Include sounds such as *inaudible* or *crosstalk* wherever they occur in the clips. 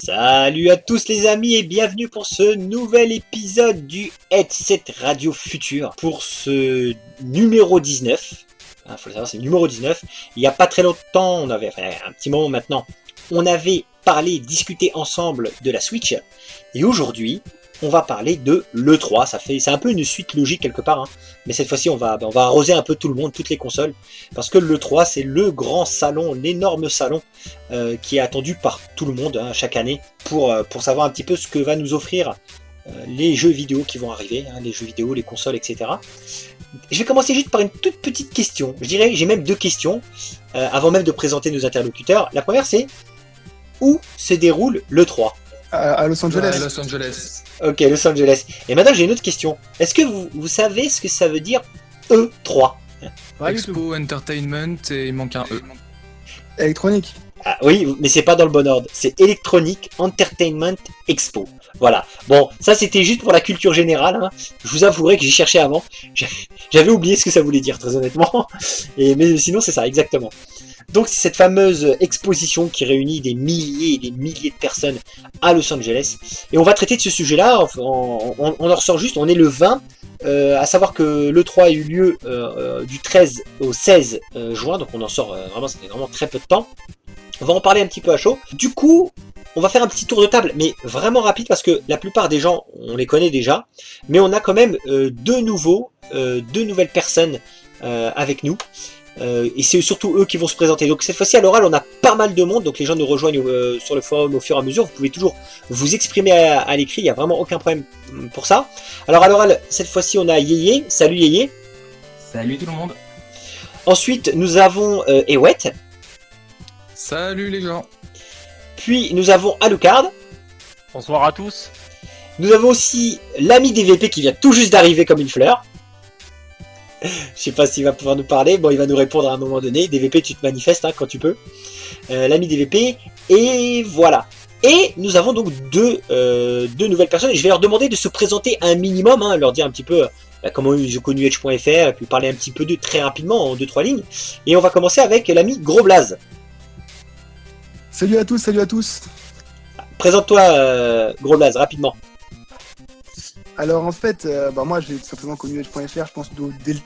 Salut à tous les amis et bienvenue pour ce nouvel épisode du Headset Radio Futur pour ce numéro 19. Il faut le savoir, c'est le numéro 19. Il n'y a pas très longtemps, on avait, un petit moment maintenant, on avait parlé, discuté ensemble de la Switch. Et aujourd'hui, on va parler de l'E3. Ça fait, c'est un peu une suite logique quelque part, hein. mais cette fois-ci, on va, arroser un peu tout le monde, toutes les consoles, parce que l'E3, c'est le grand salon, l'énorme salon euh, qui est attendu par tout le monde hein, chaque année pour, euh, pour savoir un petit peu ce que va nous offrir euh, les jeux vidéo qui vont arriver, hein, les jeux vidéo, les consoles, etc. Je vais commencer juste par une toute petite question. Je dirais, j'ai même deux questions avant même de présenter nos interlocuteurs. La première, c'est où se déroule l'E3 à, Los Angeles. À Los Angeles. Ok, Los Angeles. Et maintenant, j'ai une autre question. Est-ce que vous, vous savez ce que ça veut dire E3 Expo Entertainment et il manque un E. Électronique. Ah, oui, mais c'est pas dans le bon ordre. C'est Electronic Entertainment Expo. Voilà. Bon, ça c'était juste pour la culture générale. hein. Je vous avouerai que j'ai cherché avant. *laughs* J'avais oublié ce que ça voulait dire, très honnêtement. Et, mais sinon, c'est ça, exactement. Donc c'est cette fameuse exposition qui réunit des milliers et des milliers de personnes à Los Angeles. Et on va traiter de ce sujet-là, on, en ressort juste, on est le 20, euh, à savoir que le 3 a eu lieu euh, euh, du 13 au 16 euh, juin, donc on en sort vraiment, ça fait vraiment très peu de temps. On va en parler un petit peu à chaud. Du coup, on va faire un petit tour de table, mais vraiment rapide parce que la plupart des gens, on les connaît déjà, mais on a quand même deux nouveaux, deux nouvelles personnes avec nous. Euh, et c'est surtout eux qui vont se présenter. Donc cette fois-ci à l'oral, on a pas mal de monde, donc les gens nous rejoignent euh, sur le forum au fur et à mesure. Vous pouvez toujours vous exprimer à, à l'écrit, il n'y a vraiment aucun problème pour ça. Alors à l'oral, cette fois-ci, on a Yeye. Salut Yeye. Salut tout le monde. Ensuite, nous avons euh, Ewet. Salut les gens. Puis nous avons Alucard. Bonsoir à tous. Nous avons aussi l'ami DVP qui vient tout juste d'arriver comme une fleur. Je sais pas s'il va pouvoir nous parler. Bon, il va nous répondre à un moment donné. DVP, tu te manifestes hein, quand tu peux. Euh, l'ami DVP. Et voilà. Et nous avons donc deux, euh, deux nouvelles personnes. Et je vais leur demander de se présenter un minimum, hein, leur dire un petit peu euh, bah, comment ils ont connu Edge.fr, et puis parler un petit peu d'eux très rapidement en deux trois lignes. Et on va commencer avec l'ami Gros Blaze. Salut à tous, salut à tous. Présente-toi, euh, Gros Blaze, rapidement. Alors en fait, euh, bah, moi j'ai tout simplement connu Edge.fr, je pense dès le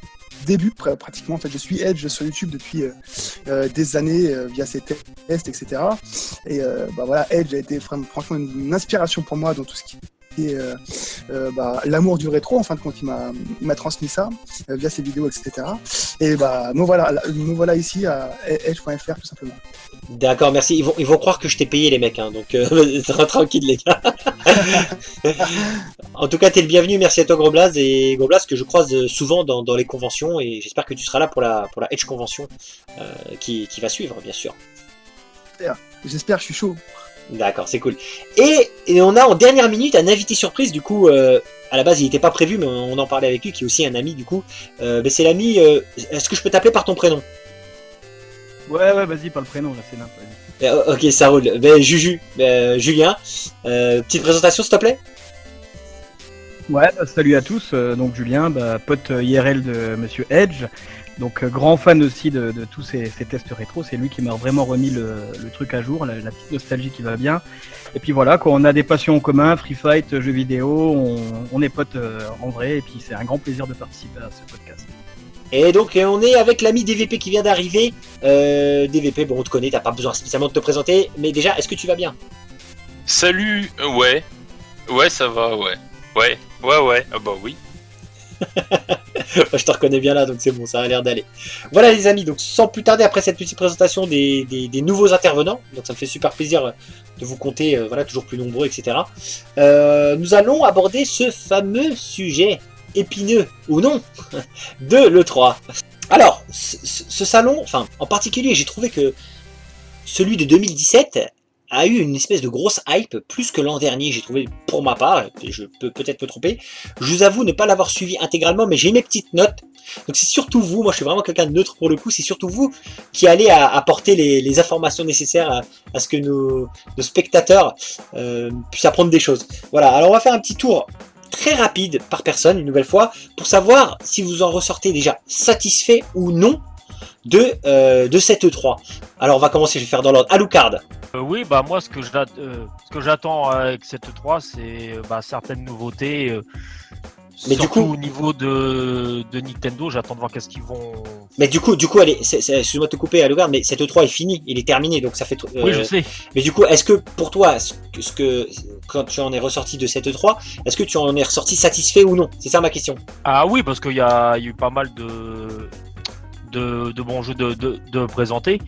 début pr- pratiquement. En je suis Edge sur YouTube depuis euh, euh, des années via ses tests, etc. Et bah, voilà, Edge a été fran- franchement une inspiration pour moi dans tout ce qui euh, euh, bah, l'amour du rétro. En fin de compte, il m'a il m'a transmis ça euh, via ses vidéos, etc. Et bah me voilà, là- me voilà ici à Edge.fr tout simplement. D'accord, merci. Ils vont, ils vont croire que je t'ai payé les mecs, hein, donc euh, *laughs* tranquille les gars. *laughs* en tout cas, t'es le bienvenu. Merci à toi Gros Blaze et Gros Blaze que je croise souvent dans, dans les conventions et j'espère que tu seras là pour la pour la Edge convention euh, qui, qui va suivre, bien sûr. J'espère, je suis chaud. D'accord, c'est cool. Et, et on a en dernière minute un invité surprise. Du coup, euh, à la base, il n'était pas prévu, mais on en parlait avec lui, qui est aussi un ami. Du coup, euh, ben, c'est l'ami. euh, Est-ce que je peux t'appeler par ton prénom? Ouais, ouais, vas-y, pas le prénom, là, c'est là. Euh, Ok, ça roule. Ben, Juju, ben, Julien, euh, petite présentation, s'il te plaît. Ouais, salut à tous. donc Julien, bah, pote IRL de Monsieur Edge. Donc euh, grand fan aussi de, de tous ces, ces tests rétro. C'est lui qui m'a vraiment remis le, le truc à jour, la, la petite nostalgie qui va bien. Et puis voilà, quoi, on a des passions en commun, free fight, jeux vidéo, on, on est potes euh, en vrai. Et puis c'est un grand plaisir de participer à ce podcast. Et donc, euh, on est avec l'ami DVP qui vient d'arriver. Euh, DVP, bon, on te connaît, t'as pas besoin spécialement de te présenter. Mais déjà, est-ce que tu vas bien? Salut, euh, ouais. Ouais, ça va, ouais. Ouais, ouais, ouais. Ah bah oui. *laughs* Je te reconnais bien là, donc c'est bon, ça a l'air d'aller. Voilà les amis, donc sans plus tarder, après cette petite présentation des, nouveaux intervenants, donc ça me fait super plaisir euh, de vous compter, euh, voilà, toujours plus nombreux, etc. Euh, nous allons aborder ce fameux sujet épineux, ou non, *laughs* de l'E3. Alors, ce- ce salon, enfin, en particulier, j'ai trouvé que celui de 2017 a eu une espèce de grosse hype, plus que l'an dernier, j'ai trouvé pour ma part, je peux peut-être me tromper, je vous avoue ne pas l'avoir suivi intégralement, mais j'ai mes petites notes. Donc c'est surtout vous, moi je suis vraiment quelqu'un de neutre pour le coup, c'est surtout vous qui allez apporter les, informations nécessaires à, ce que nos, nos spectateurs euh, puissent apprendre des choses. Voilà, alors on va faire un petit tour très rapide par personne, une nouvelle fois, pour savoir si vous en ressortez déjà satisfait ou non de, euh, de cette E3. Alors on va commencer, je vais faire dans l'ordre. Alucard. Euh, oui, bah moi ce que euh, j'attends avec cette 3, c'est euh, bah, certaines nouveautés. euh, Mais du coup- au niveau de, de Nintendo, j'attends de voir qu'est-ce qu'ils vont. Mais du coup, du coup, allez, excuse-moi de te couper, Alucard, mais cette E3 est finie, il est terminé, donc ça fait. euh, Oui, je sais. Mais du coup, est-ce que pour toi, ce que, ce que- quand tu en es ressorti de cette E3, est-ce que tu en es ressorti satisfait ou non? C'est ça ma question. Ah oui, parce qu'il y y a eu pas mal de, de, de bons jeux de, de, de présenter.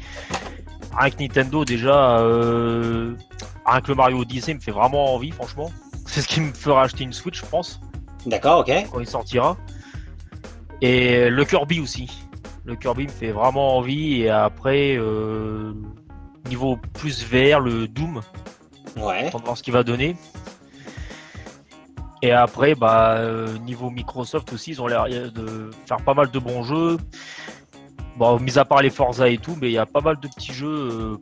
Avec Nintendo, déjà, euh, avec le Mario Odyssey, me fait vraiment envie, franchement. C'est ce qui me fera acheter une Switch, je pense, D'accord, ok. quand il sortira. Et le Kirby aussi. Le Kirby me fait vraiment envie. Et après, euh, niveau plus VR, le Doom. Ouais. De voir ce qu'il va donner. Et après, bah, euh, niveau Microsoft aussi, ils ont l'air de faire pas mal de bons jeux. Bon, mis à part les Forza et tout, mais il y a pas mal de petits jeux euh,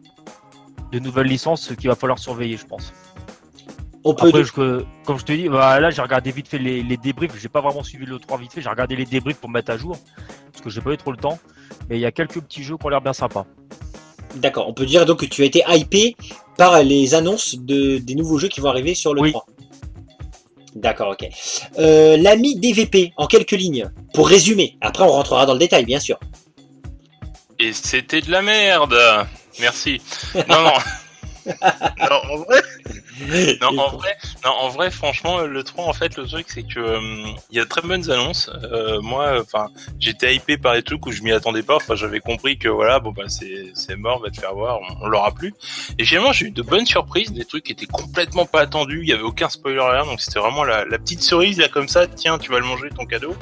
de nouvelles licences qu'il va falloir surveiller, je pense. On peut. Après, je- comme je te dis, bah, là, j'ai regardé vite fait les, les débriefs. J'ai pas vraiment suivi le 3 vite fait. J'ai regardé les débriefs pour me mettre à jour. Parce que j'ai pas eu trop le temps. Mais il y a quelques petits jeux qui ont l'air bien sympas. D'accord. On peut dire donc que tu as été hypé par les annonces de, des nouveaux jeux qui vont arriver sur le Oui. 3. D'accord, ok. Euh, L'ami DVP, en quelques lignes, pour résumer. Après, on rentrera dans le détail, bien sûr. Et c'était de la merde. Merci. Non, non. *laughs* non, en vrai, non, en vrai, non, en vrai, franchement, le 3, en fait, le truc, c'est que euh, il y a de très bonnes annonces. Euh, moi, enfin, j'étais hypé par des trucs où je m'y attendais pas. Enfin, j'avais compris que voilà, bon bah c'est mort, va te faire voir, on, on l'aura plus. Et finalement, j'ai eu de bonnes surprises, des trucs qui étaient complètement pas attendus. Il y avait aucun spoiler rien, donc c'était vraiment la, la petite cerise là comme ça. Tiens, tu vas le manger ton cadeau.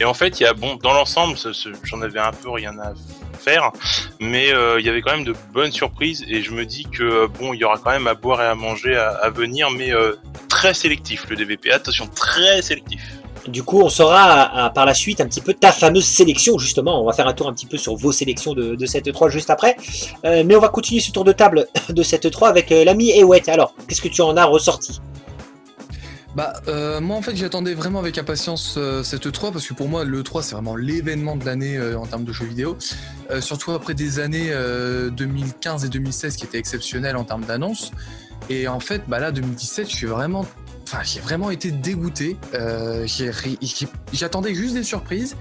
Et en fait, il y a bon, dans l'ensemble, j'en avais un peu rien à mais euh, il y avait quand même de bonnes surprises et je me dis que euh, bon, il y aura quand même à boire et à manger à, venir, mais euh, très sélectif le DVP. Attention, très sélectif. Du coup, on saura par la suite un petit peu ta fameuse sélection, justement. On va faire un tour un petit peu sur vos sélections de, cette 3 juste après. Mais on va continuer ce tour de table de cette 3 avec l'ami Ewet. Alors, qu'est-ce que tu en as ressorti? Bah, euh, moi en fait j'attendais vraiment avec impatience euh, cette E3 parce que pour moi le 3 c'est vraiment l'événement de l'année euh, en termes de jeux vidéo. Euh, surtout après des années euh, 2015 et 2016 qui étaient exceptionnelles en termes d'annonces. Et en fait, bah là 2017, je suis vraiment. Enfin, j'ai vraiment été dégoûté. Euh, J'attendais juste des surprises.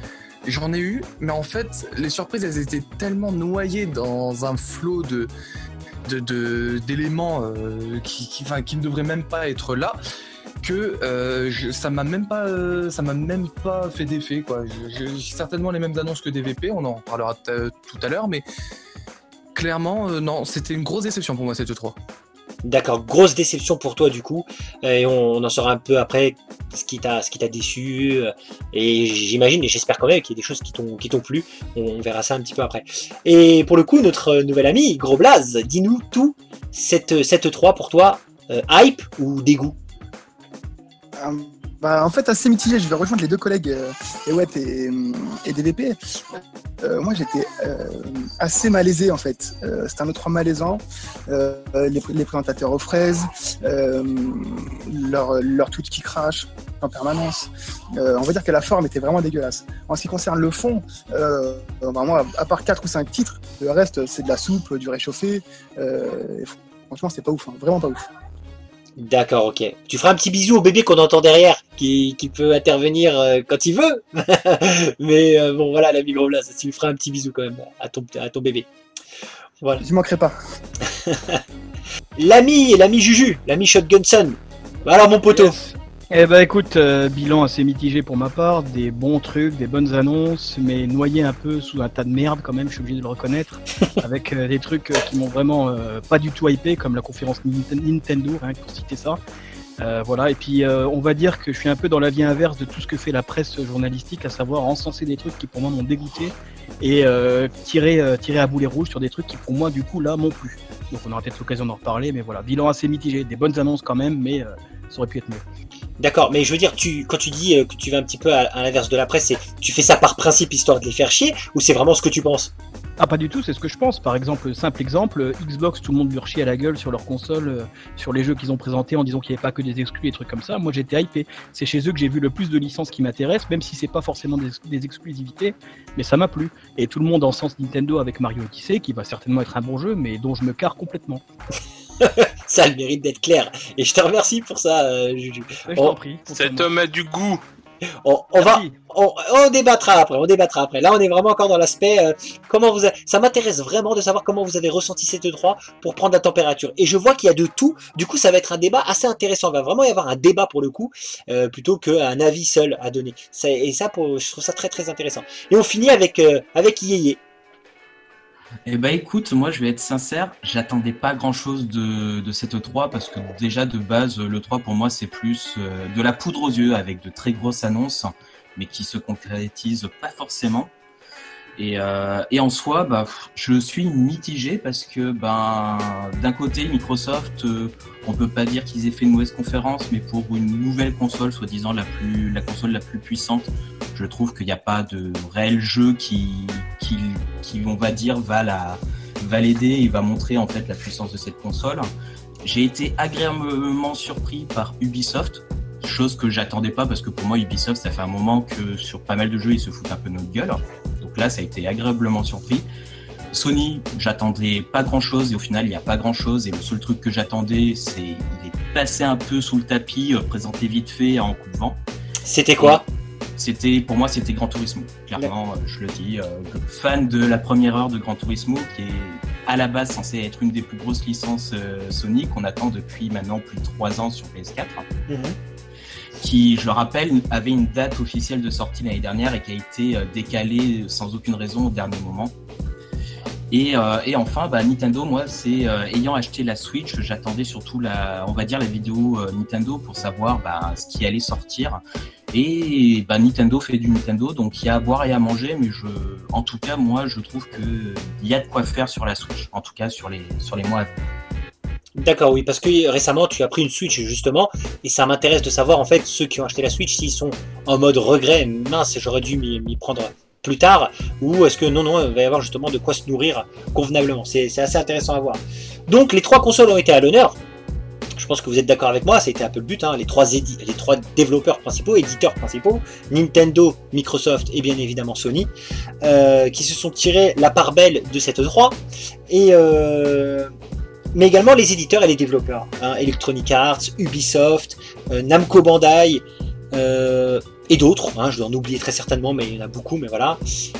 J'en ai eu, mais en fait, les surprises, elles étaient tellement noyées dans un flot de d'éléments euh, qui, qui, enfin, qui ne devraient même pas être là que euh, ça m'a même pas euh, ça m'a même pas fait d'effet quoi j'ai certainement les mêmes annonces que DVP on en parlera tout à l'heure mais clairement euh, non c'était une grosse déception pour moi cette E E3 D'accord, grosse déception pour toi du coup. Et on, en saura un peu après ce qui t'a ce qui t'a déçu. Et j'imagine et j'espère quand même qu'il y a des choses qui t'ont qui t'ont plu. On, verra ça un petit peu après. Et pour le coup, notre nouvel ami Gros Blaze, dis-nous tout cette cette 3 pour toi, hype ou dégoût? Euh, bah, en fait, assez mitigé. Je vais rejoindre les deux collègues, euh, Ewet et, et DVP. Euh, moi, j'étais euh, assez malaisé, en fait. Euh, C'était un autre malaisant. Euh, les, présentateurs aux fraises, euh, leur, leur tweet qui crache en permanence. Euh, on va dire que la forme était vraiment dégueulasse. En ce qui concerne le fond, euh, vraiment, à, part 4 ou 5 titres, le reste, c'est de la soupe, du réchauffé. Euh, franchement, c'est pas ouf. hein. Vraiment pas ouf. D'accord, ok. Tu feras un petit bisou au bébé qu'on entend derrière, qui, qui peut intervenir euh, quand il veut. *laughs* Mais euh, bon, voilà, l'ami Gros Blaze, tu lui feras un petit bisou quand même à ton, à ton bébé. Voilà. J'y manquerai pas. *laughs* L'ami, l'ami Juju, l'ami Shotgunson. Alors mon poteau. Eh ben écoute, euh, bilan assez mitigé pour ma part, des bons trucs, des bonnes annonces, mais noyé un peu sous un tas de merde quand même, je suis obligé de le reconnaître, *laughs* avec euh, des trucs euh, qui m'ont vraiment euh, pas du tout hypé, comme la conférence Ninten- Nintendo, que pour citer ça. Euh, voilà, et puis euh, on va dire que je suis un peu dans la vie inverse de tout ce que fait la presse journalistique, à savoir encenser des trucs qui pour moi m'ont dégoûté et euh, tirer, tirer à boulet rouge sur des trucs qui pour moi du coup là m'ont plu. Donc on aura peut-être l'occasion d'en reparler, mais voilà, bilan assez mitigé, des bonnes annonces quand même, mais euh, ça aurait pu être mieux. D'accord, mais je veux dire, tu, quand tu dis euh, que tu vas un petit peu à, à l'inverse de la presse, c'est tu fais ça par principe histoire de les faire chier, ou c'est vraiment ce que tu penses? Ah, pas du tout, c'est ce que je pense. Par exemple, simple exemple, Xbox, tout le monde lui chie à la gueule sur leur console, euh, sur les jeux qu'ils ont présentés en disant qu'il n'y avait pas que des exclus et trucs comme ça. Moi, j'étais hypé. C'est chez eux que j'ai vu le plus de licences qui m'intéressent, même si c'est pas forcément des, des exclusivités, mais ça m'a plu. Et tout le monde en sens Nintendo avec Mario Odyssey, qui va certainement être un bon jeu, mais dont je me carre complètement. *laughs* *laughs* ça a le mérite d'être clair. Et je te remercie pour ça, euh, Juju. Je Oh, t'en prie. Cet homme a du goût. On, on va, on, on débattra après, on débattra après. Là, on est vraiment encore dans l'aspect euh, comment vous. a- Ça m'intéresse vraiment de savoir comment vous avez ressenti cette 3 pour prendre la température. Et je vois qu'il y a de tout. Du coup, ça va être un débat assez intéressant. Il va vraiment y avoir un débat pour le coup, euh, plutôt qu'un avis seul à donner. Ça- et ça, pour, je trouve ça très très intéressant. Et on finit avec euh, avec Yeye. Eh ben écoute, moi je vais être sincère, j'attendais pas grand chose de, de cette E3 parce que déjà de base, le 3 pour moi c'est plus euh, de la poudre aux yeux avec de très grosses annonces, mais qui se concrétisent pas forcément. Et, euh, et en soi, bah, je suis mitigé parce que ben, d'un côté, Microsoft, euh, on peut pas dire qu'ils aient fait une mauvaise conférence, mais pour une nouvelle console, soi-disant la, plus, la console la plus puissante, je trouve qu'il n'y a pas de réel jeu qui, qui, qui, on va dire, va la va l'aider et va montrer en fait la puissance de cette console. J'ai été agréablement surpris par Ubisoft, chose que j'attendais pas parce que pour moi Ubisoft ça fait un moment que sur pas mal de jeux ils se foutent un peu de notre gueule. Donc là ça a été agréablement surpris. Sony, j'attendais pas grand chose et au final il n'y a pas grand chose et le seul truc que j'attendais c'est il est passé un peu sous le tapis, euh, présenté vite fait en coup de vent. C'était quoi C'était pour moi c'était Gran Turismo. Clairement, euh, je le dis, euh, fan de la première heure de Gran Turismo, qui est à la base censé être une des plus grosses licences Sony qu'on attend depuis maintenant plus de trois ans sur PS4, Mhm. Qui, je le rappelle, avait une date officielle de sortie l'année dernière et qui a été euh, décalée sans aucune raison au dernier moment. Et, euh, enfin, bah, Nintendo, moi, c'est euh, ayant acheté la Switch, j'attendais surtout la, on va dire la vidéo euh, Nintendo pour savoir bah, ce qui allait sortir. Et bah, Nintendo fait du Nintendo, donc il y a à boire et à manger, mais en tout cas, moi, je trouve que il y a de quoi faire sur la Switch, en tout cas sur les sur les mois à venir. D'accord, oui, parce que récemment tu as pris une Switch justement, et ça m'intéresse de savoir en fait ceux qui ont acheté la Switch s'ils sont en mode regret, mince, j'aurais dû m'y prendre plus tard, ou est-ce que non, non, il va y avoir justement de quoi se nourrir convenablement. C'est assez intéressant à voir. Donc les trois consoles ont été à l'honneur. Je pense que vous êtes d'accord avec moi, c'était un peu le but, hein, les, trois les trois développeurs principaux, éditeurs principaux, Nintendo, Microsoft et bien évidemment Sony, euh, qui se sont tirés la part belle de cette 3 et euh, mais également les éditeurs et les développeurs, hein, Electronic Arts, Ubisoft, euh, Namco Bandai euh, et d'autres. hein, je dois en oublier très certainement, mais il y en a beaucoup, mais voilà.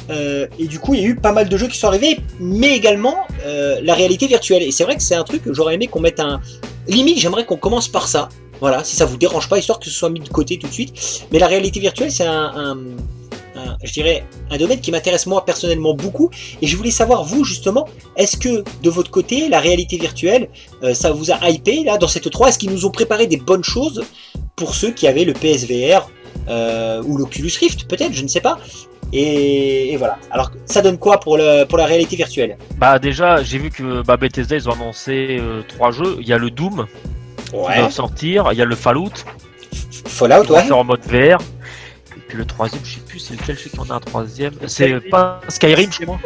Euh, et du coup, il y a eu pas mal de jeux qui sont arrivés, mais également la réalité virtuelle. Et c'est vrai que c'est un truc que j'aurais aimé qu'on mette un. Limite, j'aimerais qu'on commence par ça. Voilà, si ça vous dérange pas, histoire que ce soit mis de côté tout de suite. Mais la réalité virtuelle, c'est un- un- je dirais, un domaine qui m'intéresse moi personnellement beaucoup. Et je voulais savoir, vous, justement, est-ce que de votre côté, la réalité virtuelle, euh, ça vous a hypé là dans cette 3 Est-ce qu'ils nous ont préparé des bonnes choses pour ceux qui avaient le PSVR euh, ou l'Oculus Rift, peut-être, je ne sais pas. Et, et voilà. Alors, ça donne quoi pour, le, pour la réalité virtuelle? Bah déjà, j'ai vu que bah, Bethesda ils ont annoncé euh, trois jeux. Il y a le Doom qui Ouais. va sortir, il y a le Fallout Fallout, qui va ouais. faire en mode VR. Puis le troisième, je sais plus c'est lequel, je sais qu'il y en a un troisième. C'est pas Skyrim chez moi.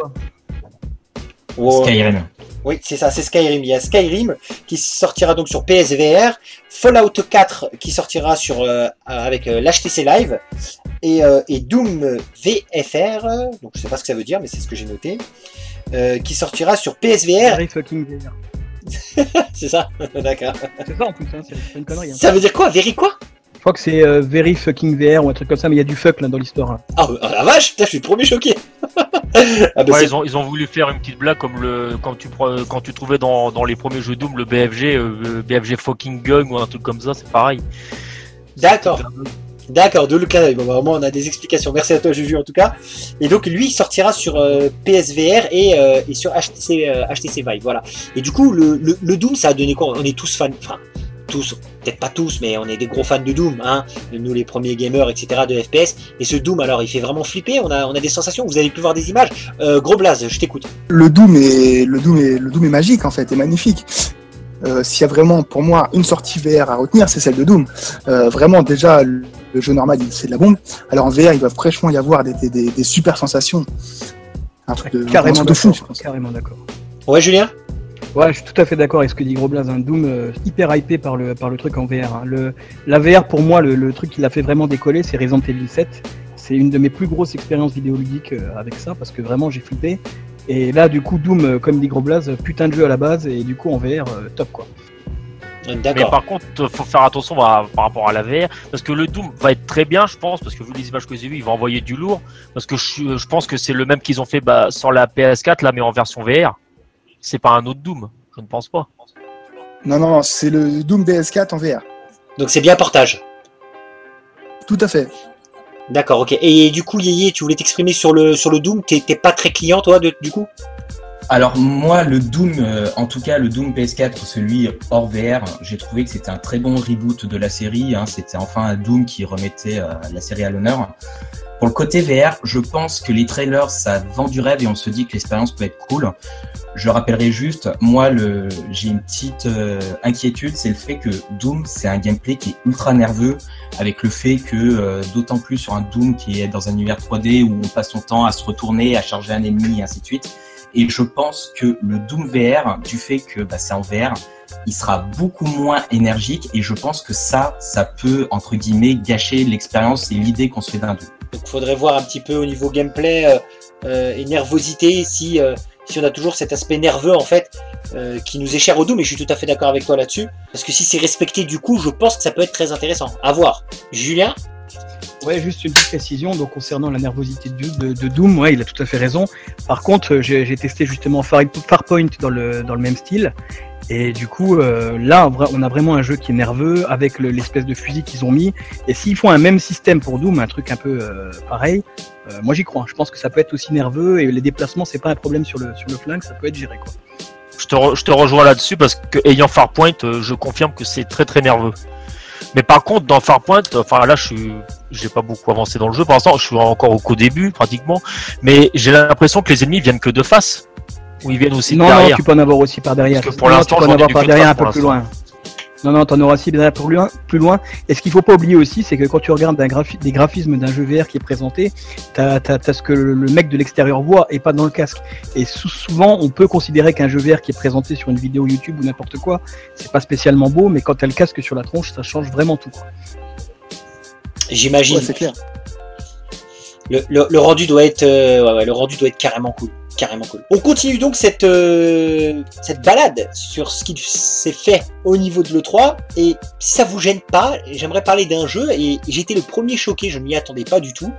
Wow. Skyrim. Oui, c'est ça, c'est Skyrim. Il y a Skyrim qui sortira donc sur PSVR, Fallout 4 qui sortira sur euh, avec euh, l'HTC Live et, euh, et Doom VFR, donc je sais pas ce que ça veut dire, mais c'est ce que j'ai noté, euh, qui sortira sur PSVR. Very fucking VR. *laughs* C'est ça, *laughs* d'accord. C'est ça en plus, hein, c'est une connerie. hein. Ça veut dire quoi? Very quoi? Crois que c'est euh, Very fucking VR ou un truc comme ça, mais il y a du fuck là dans l'histoire. Ah oh, la vache, putain, je suis le premier choqué. *laughs* ah, bah, Ouais, c'est- ils ont, ils ont voulu faire une petite blague comme le quand tu pre- quand tu trouvais dans, dans les premiers jeux Doom le BFG euh, BFG fucking gun ou un truc comme ça, c'est pareil. D'accord. D'accord, de d'œil. Bon, bah, moins, on a des explications. Merci à toi, Juju, en tout cas. Et donc, lui, il sortira sur euh, PSVR et, euh, et sur HTC, euh, HTC Vive. Voilà. Et du coup, le, le, le Doom, ça a donné quoi? On est tous fans. Enfin, tous, peut-être pas tous, mais on est des gros fans de Doom. Hein, nous, les premiers gamers, etc., de FPS. Et ce Doom, alors, il fait vraiment flipper. On a, on a des sensations. Vous avez pu voir des images. Euh, gros Blaze, je t'écoute. Le Doom est, le Doom est, le Doom est magique en fait, est magnifique. Euh, S'il y a vraiment pour moi une sortie VR à retenir, c'est celle de Doom. Euh, vraiment déjà le, jeu normal il- c'est de la bombe. Alors en VR il va fraîchement y avoir des, des, des, des super sensations un truc de, un Carrément truc de fou, je pense. Carrément d'accord. Ouais, Julien? Ouais, je suis tout à fait d'accord avec ce que dit Groblaz. Un Doom euh, hyper hypé par le, par le truc en VR. hein. Le, la VR, pour moi, le, le truc qui l'a fait vraiment décoller, c'est Resident Evil 7. C'est une de mes plus grosses expériences vidéoludiques euh, avec ça, parce que vraiment, j'ai flippé. Et là, du coup, Doom, euh, comme dit Groblaz, putain de jeu à la base, et du coup, en VR, euh, top quoi. Mais D'accord. par contre, faut faire attention bah, par rapport à la VR, parce que le Doom va être très bien, je pense, parce que vu les images que j'ai vues, il va envoyer du lourd, parce que je, je pense que c'est le même qu'ils ont fait bah, sur la PS4, là, mais en version VR. C'est pas un autre Doom, je ne pense pas. Non, non, non, c'est le Doom BS4 en VR. Donc c'est bien portage. Tout à fait. D'accord, ok. Et du coup, Yéyé, tu voulais t'exprimer sur le, sur le Doom? T'es t'es pas très client, toi, de- du coup? Alors moi, le Doom, euh, en tout cas le Doom PS4, celui hors VR, j'ai trouvé que c'était un très bon reboot de la série. hein. C'était enfin un Doom qui remettait euh, la série à l'honneur. Pour le côté VR, je pense que les trailers, ça vend du rêve et on se dit que l'expérience peut être cool. Je rappellerai juste, moi, le, j'ai une petite euh, inquiétude, c'est le fait que Doom, c'est un gameplay qui est ultra nerveux, avec le fait que, euh, d'autant plus sur un Doom qui est dans un univers 3D où on passe son temps à se retourner, à charger un ennemi et ainsi de suite. Et je pense que le Doom VR, du fait que bah, c'est en VR, il sera beaucoup moins énergique et je pense que ça, ça peut, entre guillemets, gâcher l'expérience et l'idée qu'on se fait d'un Doom. Donc faudrait voir un petit peu au niveau gameplay euh, euh, et nervosité si, euh, si on a toujours cet aspect nerveux en fait euh, qui nous est cher au Doom. Et je suis tout à fait d'accord avec toi là-dessus. Parce que si c'est respecté du coup, je pense que ça peut être très intéressant. À voir. Julien? Ouais, juste une petite précision donc concernant la nervosité de, Doom, ouais, il a tout à fait raison. Par contre, euh, j'ai testé justement Far- Farpoint dans le, dans le même style. Et du coup, euh, là, on a vraiment un jeu qui est nerveux avec le- l'espèce de fusil qu'ils ont mis. Et s'ils font un même système pour Doom, un truc un peu euh, pareil, moi j'y crois. Je pense que ça peut être aussi nerveux et les déplacements, c'est pas un problème sur le, sur le flingue, ça peut être géré quoi. Je te, re- je te rejoins là-dessus parce que ayant Farpoint, je confirme que c'est très très nerveux. Mais par contre, dans Farpoint, enfin là, je suis, j'ai pas beaucoup avancé dans le jeu. Pour l'instant, je suis encore au qu'au début pratiquement, mais j'ai l'impression que les ennemis viennent que de face, ou ils viennent aussi de non, non, derrière. tu peux en avoir aussi par derrière. Parce que pour Non, l'instant, tu peux en avoir par derrière un peu plus loin. Non, non, t'en auras aussi derrière plus loin, plus loin. Et ce qu'il faut pas oublier aussi, c'est que quand tu regardes un graphi- des graphismes d'un jeu VR qui est présenté, t'as as, ce que le mec de l'extérieur voit et pas dans le casque. Et sou- souvent, on peut considérer qu'un jeu VR qui est présenté sur une vidéo YouTube ou n'importe quoi, c'est pas spécialement beau, mais quand t'as le casque sur la tronche, ça change vraiment tout. J'imagine. Ouais, c'est clair. le, le, le rendu doit être, euh, ouais, ouais, le rendu doit être carrément cool, carrément cool. On continue donc cette euh, cette balade sur ce qui s'est fait au niveau de l'E3 et si ça vous gêne pas, j'aimerais parler d'un jeu et été le premier choqué, je ne m'y attendais pas du tout.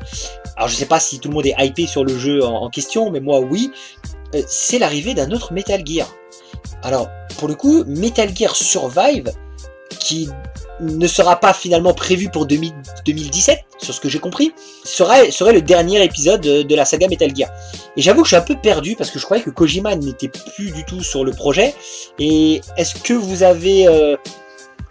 Alors je sais pas si tout le monde est hypé sur le jeu en, en question, mais moi oui. Euh, c'est l'arrivée d'un autre Metal Gear. Alors pour le coup, Metal Gear Survive qui ne sera pas finalement prévu pour 2000 2017, sur ce que j'ai compris, serait, serait le dernier épisode de, la saga Metal Gear. Et j'avoue que je suis un peu perdu parce que je croyais que Kojima n'était plus du tout sur le projet. Et est-ce que vous avez... euh,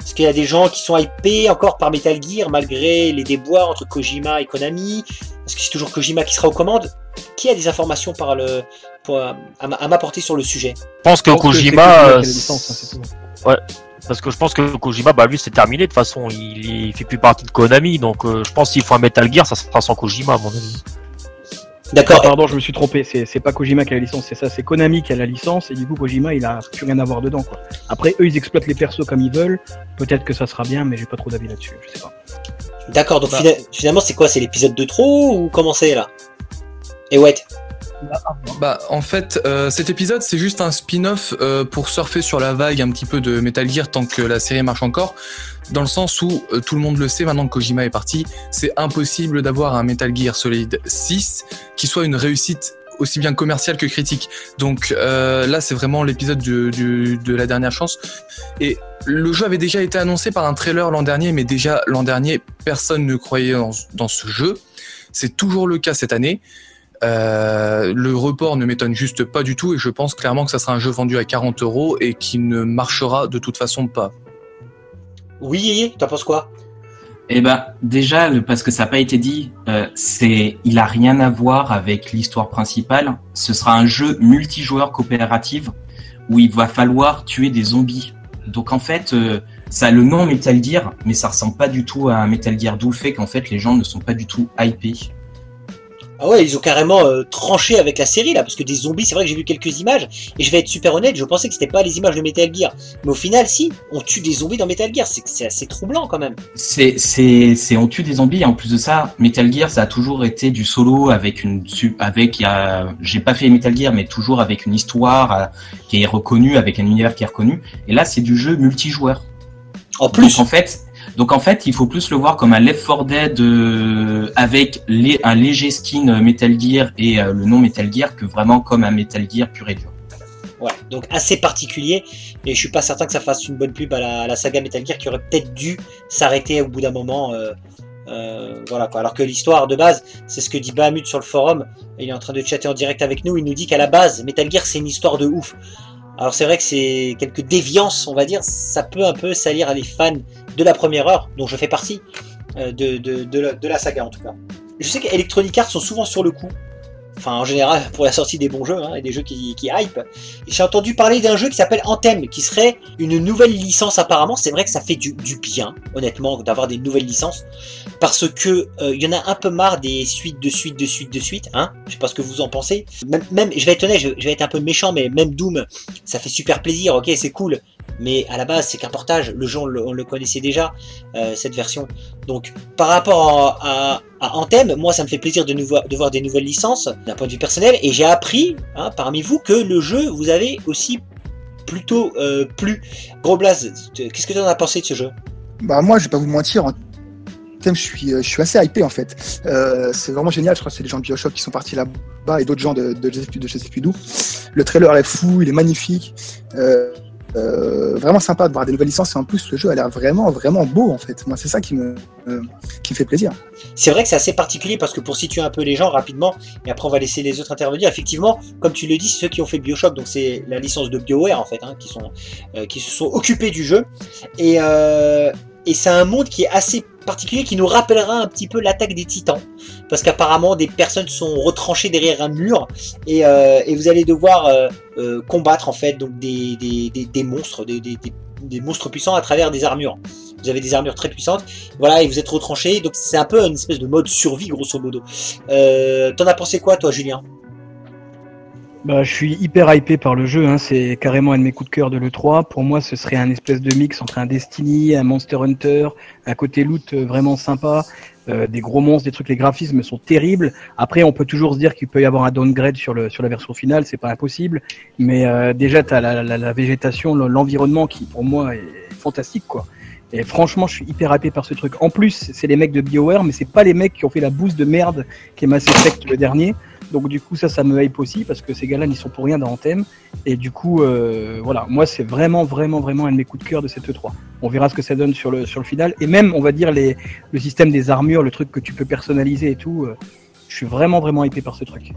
est-ce qu'il y a des gens qui sont hypés encore par Metal Gear malgré les déboires entre Kojima et Konami? Est-ce que c'est toujours Kojima qui sera aux commandes? Qui a des informations par le, pour, à, à m'apporter sur le sujet? Je pense que Kojima, euh, licence, hein, tout. Parce que je pense que Kojima, bah lui c'est terminé de toute façon, il, il fait plus partie de Konami, donc euh, je pense qu'il faut un Metal Gear, ça sera sans Kojima à mon avis. Ah, D'accord. pardon, je me suis trompé. C'est c'est pas Kojima qui a la licence, c'est ça. C'est Konami qui a la licence et du coup Kojima il a plus rien à voir dedans. Quoi. Après eux ils exploitent les persos comme ils veulent. Peut-être que ça sera bien, mais j'ai pas trop d'avis là-dessus. Je sais pas. D'accord, donc Bah. fina- finalement c'est quoi? C'est l'épisode de trop ou comment c'est là? Et ouais, Bah, en fait, euh, cet épisode, c'est juste un spin-off euh, pour surfer sur la vague un petit peu de Metal Gear tant que la série marche encore. Dans le sens où euh, tout le monde le sait maintenant que Kojima est parti, c'est impossible d'avoir un Metal Gear Solid 6 qui soit une réussite aussi bien commerciale que critique. Donc là, c'est vraiment l'épisode de la dernière chance. Et le jeu avait déjà été annoncé par un trailer l'an dernier, mais déjà l'an dernier, personne ne croyait dans ce jeu. C'est toujours le cas cette année. Euh, le report ne m'étonne juste pas du tout et je pense clairement que ça sera un jeu vendu à 40 euros et qui ne marchera de toute façon pas. oui, t'en penses quoi? Eh ben, déjà, le- parce que ça n'a pas été dit, euh, c'est, il a rien à voir avec l'histoire principale. Ce sera un jeu multijoueur coopératif où il va falloir tuer des zombies. Donc en fait, euh, ça a le nom Metal Gear, mais ça ressemble pas du tout à un Metal Gear, d'où le fait qu'en fait les gens ne sont pas du tout hypés. Ah ouais, ils ont carrément euh, tranché avec la série là, parce que des zombies, c'est vrai que j'ai vu quelques images, et je vais être super honnête, je pensais que c'était pas les images de Metal Gear. Mais au final, si, on tue des zombies dans Metal Gear, c'est assez troublant quand même. C'est, c'est, c'est, on tue des zombies. Et en plus de ça, Metal Gear, ça a toujours été du solo avec une, avec, j'ai pas fait Metal Gear, mais toujours avec une histoire euh, qui est reconnue, avec un univers qui est reconnu. Et là, c'est du jeu multijoueur. En plus, Donc en fait, donc en fait, il faut plus le voir comme un Left 4 Dead euh, avec un léger skin euh, Metal Gear et euh, le nom Metal Gear que vraiment comme un Metal Gear pur et dur. ouais, donc assez particulier, et je suis pas certain que ça fasse une bonne pub à la, saga Metal Gear qui aurait peut-être dû s'arrêter au bout d'un moment. voilà quoi. Alors que l'histoire de base, c'est ce que dit Bahamut sur le forum. Il est en train de chatter en direct avec nous. Il nous dit qu'à la base, Metal Gear c'est une histoire de ouf. Alors c'est vrai que c'est quelques déviances, on va dire. Ça peut un peu salir à les fans de la première heure, dont je fais partie, euh, de, de, la, saga en tout cas. Je sais qu'Electronic Arts sont souvent sur le coup. Enfin, en général, pour la sortie des bons jeux hein, et des jeux qui, hype. J'ai entendu parler d'un jeu qui s'appelle Anthem, qui serait une nouvelle licence apparemment. C'est vrai que ça fait du, du bien, honnêtement, d'avoir des nouvelles licences. Parce que euh, il y en a un peu marre des suites de suites de suites de suites. Hein je sais pas ce que vous en pensez. Même, même je vais être honnête, je, je vais être un peu méchant, mais même Doom, ça fait super plaisir, ok, c'est cool. Mais à la base, c'est qu'un portage. Le jeu, on le, on le connaissait déjà, euh, cette version. Donc, par rapport à, à, à Anthem, moi, ça me fait plaisir de, voir, de des nouvelles licences d'un point de vue personnel. Et j'ai appris, hein, parmi vous, que le jeu, vous avez aussi plutôt euh, plu. Gros Blaze, qu'est-ce que tu en as pensé de ce jeu? Bah moi, je vais pas vous mentir, en thème, je suis, euh, je suis assez hypé en fait. Euh, c'est vraiment génial. Je crois que c'est les gens de Bioshock qui sont partis là-bas et d'autres gens de, de, de, de Pudou. Le trailer est fou, il est magnifique. Euh, vraiment sympa de voir des nouvelles licences et en plus le jeu a l'air vraiment vraiment beau en fait. Moi c'est ça qui me euh, qui fait plaisir. C'est vrai que c'est assez particulier parce que pour situer un peu les gens rapidement et après on va laisser les autres intervenir. Effectivement, comme tu le dis, ceux qui ont fait BioShock, donc c'est la licence de BioWare en fait, hein, qui sont euh, qui se sont occupés du jeu et et c'est un monde qui est assez particulier qui nous rappellera un petit peu l'attaque des titans. Parce qu'apparemment des personnes sont retranchées derrière un mur. Et, euh, vous allez devoir euh, euh, combattre en fait donc des, monstres des, monstres puissants à travers des armures. Vous avez des armures très puissantes. Voilà et vous êtes retranchés. Donc c'est un peu une espèce de mode survie grosso modo. T'en as pensé quoi toi Julien? Bah, je suis hyper hypé par le jeu, hein. c'est carrément un de mes coups de cœur de l'E3. Pour moi, ce serait un espèce de mix entre un Destiny, un Monster Hunter, un côté loot euh, vraiment sympa, euh, des gros monstres, des trucs, les graphismes sont terribles. Après, on peut toujours se dire qu'il peut y avoir un downgrade sur, le, sur la version finale, c'est pas impossible. Mais euh, déjà, tu as la, la, la végétation, l'environnement qui, pour moi, est fantastique, quoi. Et franchement, je suis hyper hypé par ce truc. En plus, c'est les mecs de BioWare, mais c'est pas les mecs qui ont fait la bouse de merde qui est Mass Effect le dernier. Donc du coup, ça, ça me hype aussi parce que ces gars-là n'y sont pour rien dans Anthem. Et du coup, euh, voilà, moi, c'est vraiment, vraiment, vraiment un de mes coups de cœur de cette E3. On verra ce que ça donne sur le, sur final. Et même, on va dire, les, le système des armures, le truc que tu peux personnaliser et tout. Euh, je suis vraiment, vraiment hypé par ce truc.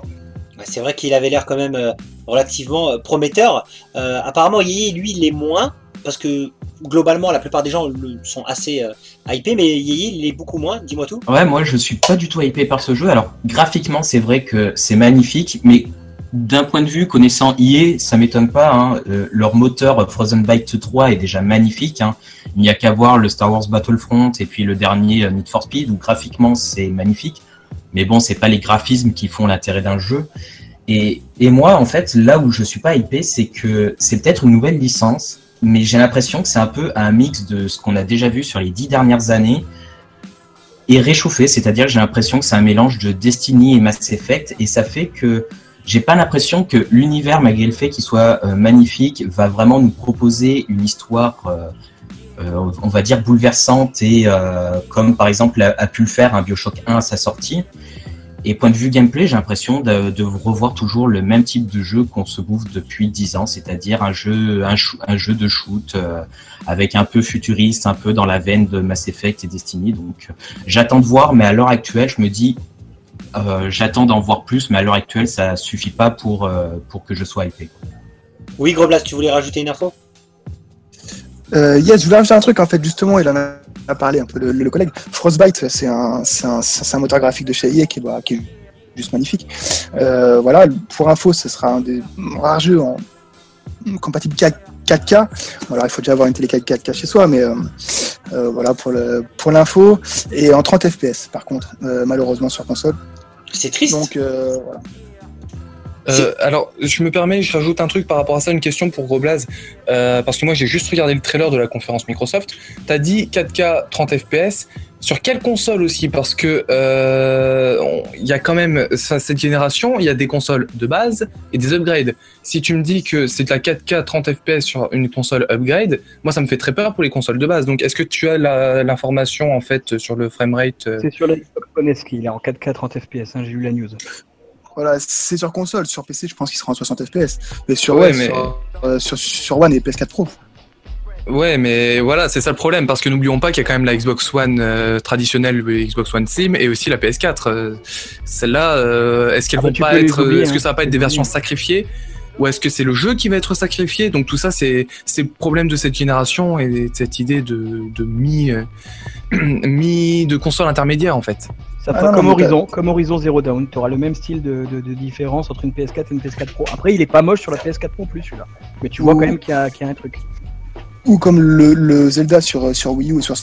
C'est vrai qu'il avait l'air quand même euh, relativement prometteur. Apparemment, Yéyé, lui, il est moins parce que globalement, la plupart des gens sont assez euh, hypés, mais Yéyé, il est beaucoup moins. Dis-moi tout. Ouais, moi, je suis pas du tout hypé par ce jeu. Alors, graphiquement, c'est vrai que c'est magnifique, mais d'un point de vue connaissant EA, ça m'étonne pas. Hein, euh, leur moteur Frozen Byte 3 est déjà magnifique. Hein. Il n'y a qu'à voir le Star Wars Battlefront et puis le dernier Need for Speed où graphiquement c'est magnifique. Mais bon, c'est pas les graphismes qui font l'intérêt d'un jeu. Et, et moi, en fait, là où je suis pas hypé, c'est que c'est peut-être une nouvelle licence, mais j'ai l'impression que c'est un peu un mix de ce qu'on a déjà vu sur les dix dernières années et réchauffé. C'est-à-dire j'ai l'impression que c'est un mélange de Destiny et Mass Effect, et ça fait que j'ai pas l'impression que l'univers, malgré le fait qu'il soit euh, magnifique, va vraiment nous proposer une histoire, euh, euh, on va dire bouleversante et comme par exemple a, a, pu le faire un Bioshock 1 à sa sortie. Et point de vue gameplay, j'ai l'impression de, de, revoir toujours le même type de jeu qu'on se bouffe depuis 10 ans, c'est-à-dire un jeu, un, jeu de shoot euh, avec un peu futuriste, un peu dans la veine de Mass Effect et Destiny. Donc j'attends de voir, mais à l'heure actuelle, je me dis euh, j'attends d'en voir plus, mais à l'heure actuelle, ça suffit pas pour, euh, pour que je sois hypé. Oui, Groblas, tu voulais rajouter une info? Euh, Yes, je voulais rajouter un truc, en fait, justement, il en a parlé un peu, le, le collègue. Frostbite, c'est un, un, un, moteur graphique de chez EA qui, bah, qui est juste magnifique. Euh, voilà, pour info, ce sera un des rares jeux en compatible 4, 4K. Alors, il faut déjà avoir une télé 4K chez soi, mais euh, voilà pour le pour l'info. Et en 30 FPS, par contre, malheureusement sur console. C'est triste. Donc, voilà. Euh, alors, je me permets, je rajoute un truc par rapport à ça, une question pour Roblaz, euh, parce que moi j'ai juste regardé le trailer de la conférence Microsoft. T'as dit 4K 30 FPS. Sur quelle console aussi? Parce que euh, il y a quand même ça, cette génération, il y a des consoles de base et des upgrades. Si tu me dis que c'est de la 4K 30 FPS sur une console upgrade, moi ça me fait très peur pour les consoles de base. Donc, est-ce que tu as l'information en fait sur le framerate euh, C'est sur la Xbox One S qu'il est en 4K 30 FPS, hein, j'ai eu la news. Voilà, c'est sur console. Sur PC, je pense qu'il sera en 60 FPS. Mais sur, Ouais, ouais, mais- sur, euh, sur, sur One et PS4 Pro. Ouais, mais voilà, c'est ça le problème, parce que n'oublions pas qu'il y a quand même la Xbox One euh, traditionnelle, le Xbox One Slim, et aussi la PS4. Euh, Celle-là, euh, est-ce qu'elles Ah bah, vont pas être, est-ce que hein, ça va pas être peux des versions sacrifiées, ou est-ce que c'est le jeu qui va être sacrifié? Donc tout ça, c'est c'est le problème de cette génération et de cette idée de, de mi, euh, *clears throat* mi de console intermédiaire en fait. Ça Ah fera comme non, Horizon, comme Horizon Zero Dawn. Tu auras le même style de, de- de différence entre une PS4 et une PS4 Pro. Après, il est pas moche sur la PS4 Pro plus celui-là. Mais tu vois Ouh. quand même qu'il y, a- qu'il y a un truc. Ou comme le, le Zelda sur, sur Wii U et sur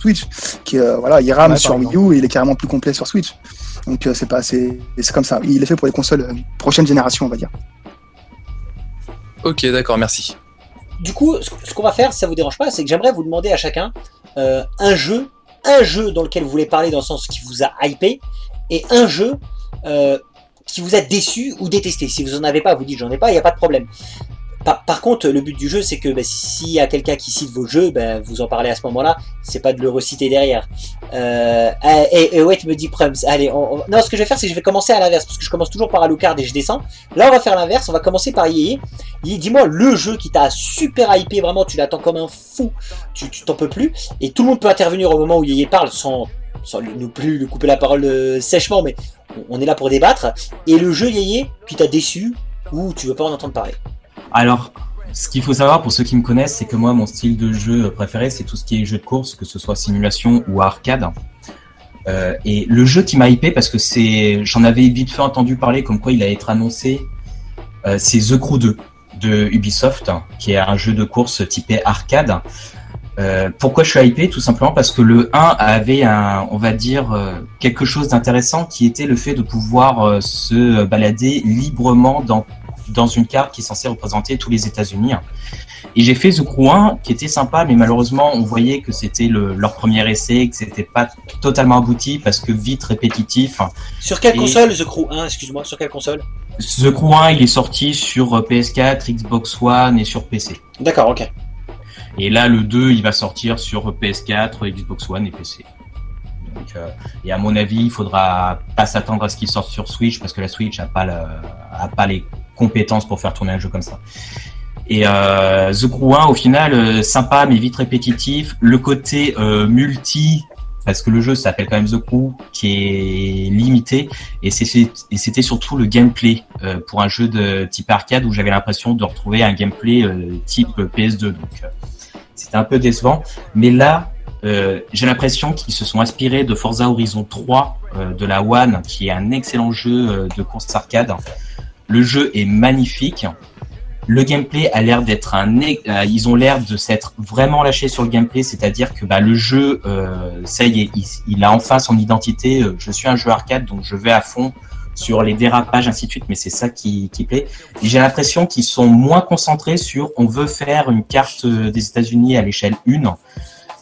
Switch. Qui, euh, voilà, il rame Ouais, sur Wii U et il est carrément plus complet sur Switch. Donc, euh, c'est pas c'est c'est comme ça. Il est fait pour les consoles euh, prochaine génération, on va dire. Ok, d'accord, merci. Du coup, ce ce qu'on va faire, si ça vous dérange pas, c'est que j'aimerais vous demander à chacun euh, un jeu, un jeu dans lequel vous voulez parler dans le sens qui vous a hypé, et un jeu euh, qui vous a déçu ou détesté. Si vous en avez pas, vous dites j'en ai pas, il n'y a pas de problème. Par, contre, le but du jeu, c'est que bah, s'il y a quelqu'un qui cite vos jeux, bah, vous en parlez à ce moment-là. C'est pas de le reciter derrière. Euh, et, et ouais, tu me dis Prums. Allez, on- on- non, ce que je vais faire, c'est que je vais commencer à l'inverse, parce que je commence toujours par Alucard et je descends. Là, on va faire l'inverse. On va commencer par Yéyé. Yéyé, Dis-moi le jeu qui t'a super hypé, vraiment, tu l'attends comme un fou, tu t'en peux plus. Et tout le monde peut intervenir au moment où Yéyé parle sans, sans non plus lui couper la parole euh, sèchement, mais on- on est là pour débattre. Et le jeu Yéyé qui t'a déçu ou tu veux pas en entendre parler. Alors, ce qu'il faut savoir pour ceux qui me connaissent, c'est que moi, mon style de jeu préféré, c'est tout ce qui est jeu de course, que ce soit simulation ou arcade. Euh, et le jeu qui m'a hypé, parce que j'en avais vite fait entendu parler, comme quoi il allait être annoncé, euh, c'est The Crew 2 de Ubisoft, qui est un jeu de course typé arcade. Euh, pourquoi je suis hypé? Tout simplement parce que le 1 avait un, on va dire, quelque chose d'intéressant qui était le fait de pouvoir se balader librement dans dans une carte qui est censée représenter tous les États-Unis. Et j'ai fait The Crew 1 qui était sympa, mais malheureusement on voyait que c'était le- leur premier essai, que c'était pas totalement abouti parce que vite répétitif. Sur quelle Et- console The Crew 1 Excuse-moi, sur quelle console? The Crew 1 il est sorti sur euh, PS4, Xbox One et sur PC. D'accord, ok. Et là le 2 il va sortir sur PS4, Xbox One et PC. Donc, euh, et à mon avis, il faudra pas s'attendre à ce qu'il sorte sur Switch parce que la Switch a pas, a pas les compétences pour faire tourner un jeu comme ça. Et euh, The Crew 1, au final, euh, sympa mais vite répétitif. Le côté euh, multi, parce que le jeu s'appelle quand même The Crew, qui est limité. Et c'était surtout le gameplay pour un jeu de type arcade où j'avais l'impression de retrouver un gameplay type PS2. Donc c'était un peu décevant. Mais là, j'ai l'impression qu'ils se sont inspirés de Forza Horizon 3 euh, de la One, qui est un excellent jeu de course arcade. Le jeu est magnifique. Le gameplay a l'air d'être un. euh, ils ont l'air de s'être vraiment lâchés sur le gameplay, c'est-à-dire que bah, le jeu, euh, ça y est, il, a enfin son identité. Euh, Je suis un jeu arcade, donc je vais à fond sur les dérapages, ainsi de suite, mais c'est ça qui, qui plaît. J'ai l'impression qu'ils sont moins concentrés sur on veut faire une carte des États-Unis à l'échelle 1.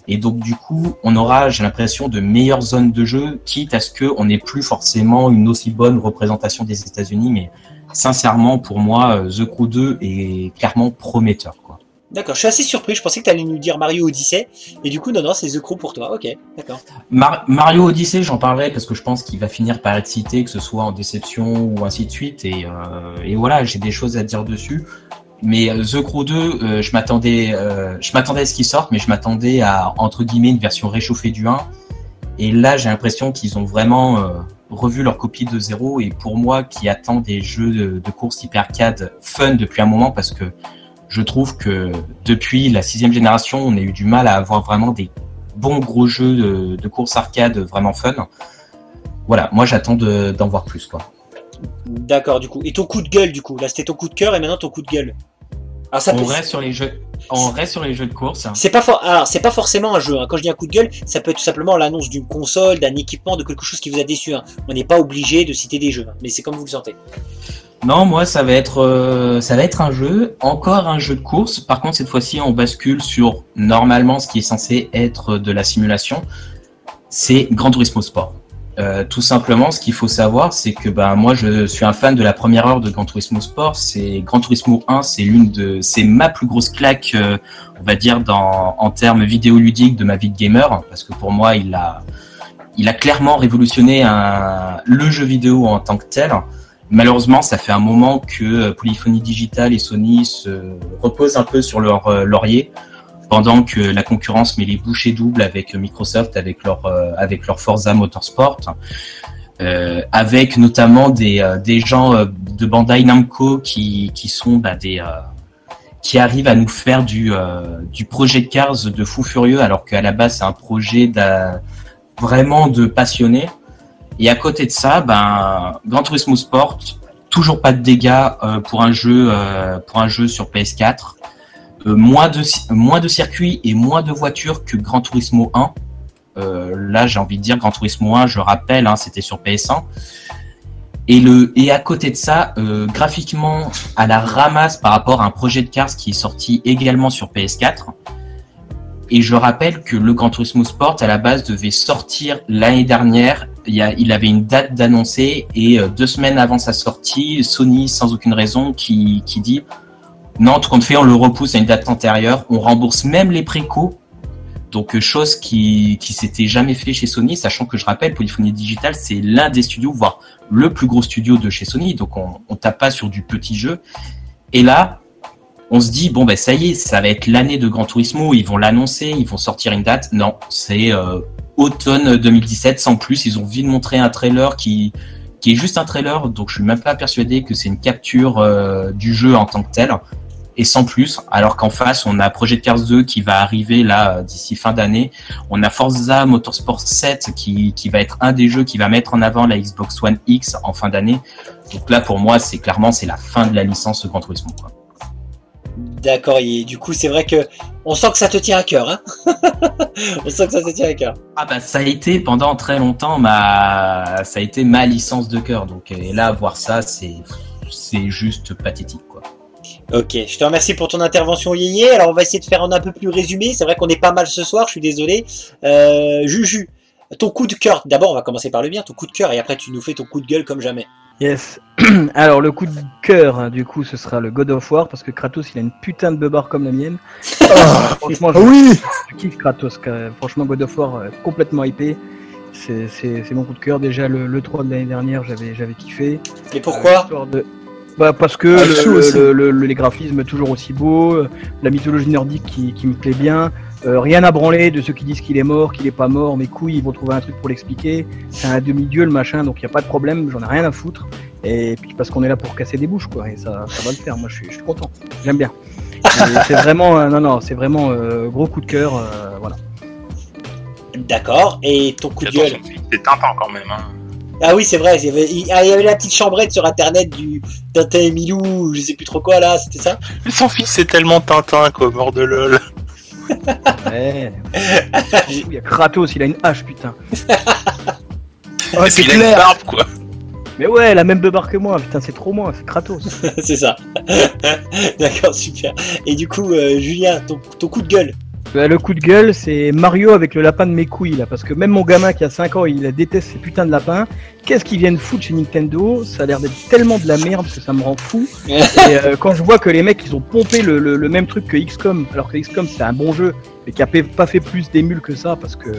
Et donc du coup, on aura, j'ai l'impression, de meilleures zones de jeu, quitte à ce que on n'ait plus forcément une aussi bonne représentation des États-Unis. Mais sincèrement, pour moi, euh, The Crew 2 est clairement prometteur. Quoi. D'accord, je suis assez surpris. Je pensais que tu allais nous dire Mario Odyssey. Et du coup, non, non, c'est The Crew pour toi. Ok, d'accord. Mar- Mario Odyssey, j'en parlerai parce que je pense qu'il va finir par être cité, que ce soit en déception ou ainsi de suite. Et, euh, et voilà, j'ai des choses à dire dessus. Mais euh, The Crew 2, euh, je m'attendais, euh, je m'attendais à ce qu'il sorte, mais je m'attendais à entre guillemets une version réchauffée du 1. Et là, j'ai l'impression qu'ils ont vraiment revu leur copie de zéro. Et pour moi, qui attend des jeux de, course hyper arcade fun depuis un moment, parce que je trouve que depuis la sixième génération, on a eu du mal à avoir vraiment des bons gros jeux de, de course arcade vraiment fun. Voilà, moi j'attends de- d'en voir plus quoi. D'accord, du coup. Et ton coup de gueule, du coup. Là, c'était ton coup de cœur et maintenant ton coup de gueule. Alors ça On peut- reste sur les jeux. On reste sur les jeux de course. C'est pas for- alors c'est pas forcément un jeu. hein. Quand je dis un coup de gueule, ça peut être tout simplement l'annonce d'une console, d'un équipement, de quelque chose qui vous a déçu. hein. On n'est pas obligé de citer des jeux, hein. mais c'est comme vous le sentez. Non, moi ça va être euh, ça va être un jeu, encore un jeu de course. Par contre cette fois-ci on bascule sur normalement ce qui est censé être de la simulation. C'est Gran Turismo Sport. Euh, tout simplement, ce qu'il faut savoir, c'est que ben moi je suis un fan de la première heure de Gran Turismo Sport. C'est Gran Turismo 1, c'est l'une de, c'est ma plus grosse claque, euh, on va dire en termes vidéoludiques de ma vie de gamer, parce que pour moi il a il a clairement révolutionné le jeu vidéo en tant que tel. Malheureusement, ça fait un moment que euh, Polyphony Digital et Sony se reposent un peu sur leur laurier, pendant que la concurrence met les bouchées doubles avec Microsoft, avec leur euh, avec leur Forza Motorsport, euh, avec notamment des euh, des gens de Bandai Namco qui qui sont bah, des qui arrivent à nous faire du du projet de Cars de fou furieux, alors qu'à la base c'est un projet vraiment de passionnés. Et à côté de ça, ben, Gran Turismo Sport, toujours pas de dégâts pour un jeu pour un jeu sur PS4. Euh, moins de moins de circuits et moins de voitures que Gran Turismo 1. Euh, là, j'ai envie de dire Gran Turismo 1, je rappelle, hein, c'était sur PS1. Et le et à côté de ça, euh, graphiquement à la ramasse par rapport à un projet de Cars qui est sorti également sur PS4. Et je rappelle que le Gran Turismo Sport à la base devait sortir l'année dernière. Il, avait une date d'annoncer et deux semaines avant sa sortie, Sony sans aucune raison qui, qui dit non, tout fait, on le repousse à une date antérieure. On rembourse même les précaux. Donc euh, chose qui qui s'était jamais fait chez Sony, sachant que je rappelle, Polyphony Digital c'est l'un des studios, voire le plus gros studio de chez Sony. Donc on, on tape pas sur du petit jeu. Et là, on se dit bon ben ça y est, ça va être l'année de Gran Turismo, ils vont l'annoncer, ils vont sortir une date. Non, c'est euh, automne 2017 sans plus. Ils ont vite montré un trailer qui qui est juste un trailer, donc je suis même pas persuadé que c'est une capture euh, du jeu en tant que tel et sans plus. Alors qu'en face, on a Project Cars 2 qui va arriver là euh, d'ici fin d'année. On a Forza Motorsport 7 qui, qui va être un des jeux qui va mettre en avant la Xbox One X en fin d'année. Donc là, pour moi, c'est clairement c'est la fin de la licence Gran Turismo. Quoi. D'accord, et du coup, c'est vrai que on sent que ça te tient à cœur, hein *laughs* On sent que ça te tient à cœur. Ah bah ça a été pendant très longtemps ma ça a été ma licence de cœur. Donc et là voir ça, c'est c'est juste pathétique quoi. Ok, je te remercie pour ton intervention Yéyé. Alors on va essayer de faire un un peu plus résumé. C'est vrai qu'on est pas mal ce soir, je suis désolé. Euh, Juju, ton coup de cœur. D'abord, on va commencer par le bien, ton coup de cœur, et après tu nous fais ton coup de gueule comme jamais. Yes. *clears throat* Alors le coup de cœur, hein, du coup, ce sera le God of War parce que Kratos, il a une putain de beubare comme la mienne. *laughs* franchement, je, oui je kiffe Kratos. Franchement, God of War, euh, complètement hypé. C'est mon coup de cœur. Déjà le, le 3 de l'année dernière, j'avais j'avais kiffé. Mais pourquoi de- Bah parce que Ah, le- le le- les graphismes toujours aussi beaux, euh, la mythologie nordique qui, qui me plaît bien. Euh, rien à branler de ceux qui disent qu'il est mort, qu'il est pas mort, mes couilles, ils vont trouver un truc pour l'expliquer. C'est un demi-dieu le machin, donc il y a pas de problème, j'en ai rien à foutre. Et puis parce qu'on est là pour casser des bouches, quoi, et ça, ça va le faire. Moi, je suis, je suis content, j'aime bien. C'est vraiment, euh, non, non, c'est vraiment euh, gros coup de cœur, euh, voilà. D'accord, et ton coup de gueule? c'est Tintin quand même. Hein. Ah oui, c'est vrai, il y, avait, il ah, il y avait la petite chambrette sur internet du Tintin et Milou, je sais plus trop quoi là, c'était ça Mais son fils c'est tellement Tintin quoi, mort de lol. Ouais. *laughs* Il y a Kratos, il a une hache, putain. *laughs* Et c'est il a une clair barbe quoi. Mais ouais, la même beubare que moi, putain, c'est trop moi, c'est Kratos. *laughs* C'est ça. D'accord, super. Et du coup, euh, Julien, ton, ton coup de gueule le coup de gueule, c'est Mario avec le lapin de mes couilles là, parce que même mon gamin qui a 5 ans, il déteste ces putains de lapins. Qu'est-ce qu'ils viennent foutre chez Nintendo? Ça a l'air d'être tellement de la merde que ça me rend fou. *laughs* Et euh, quand je vois que les mecs ils ont pompé le, le- le même truc que XCOM, alors que XCOM c'est un bon jeu, mais qui a pa- pas fait plus d'émules que ça, parce que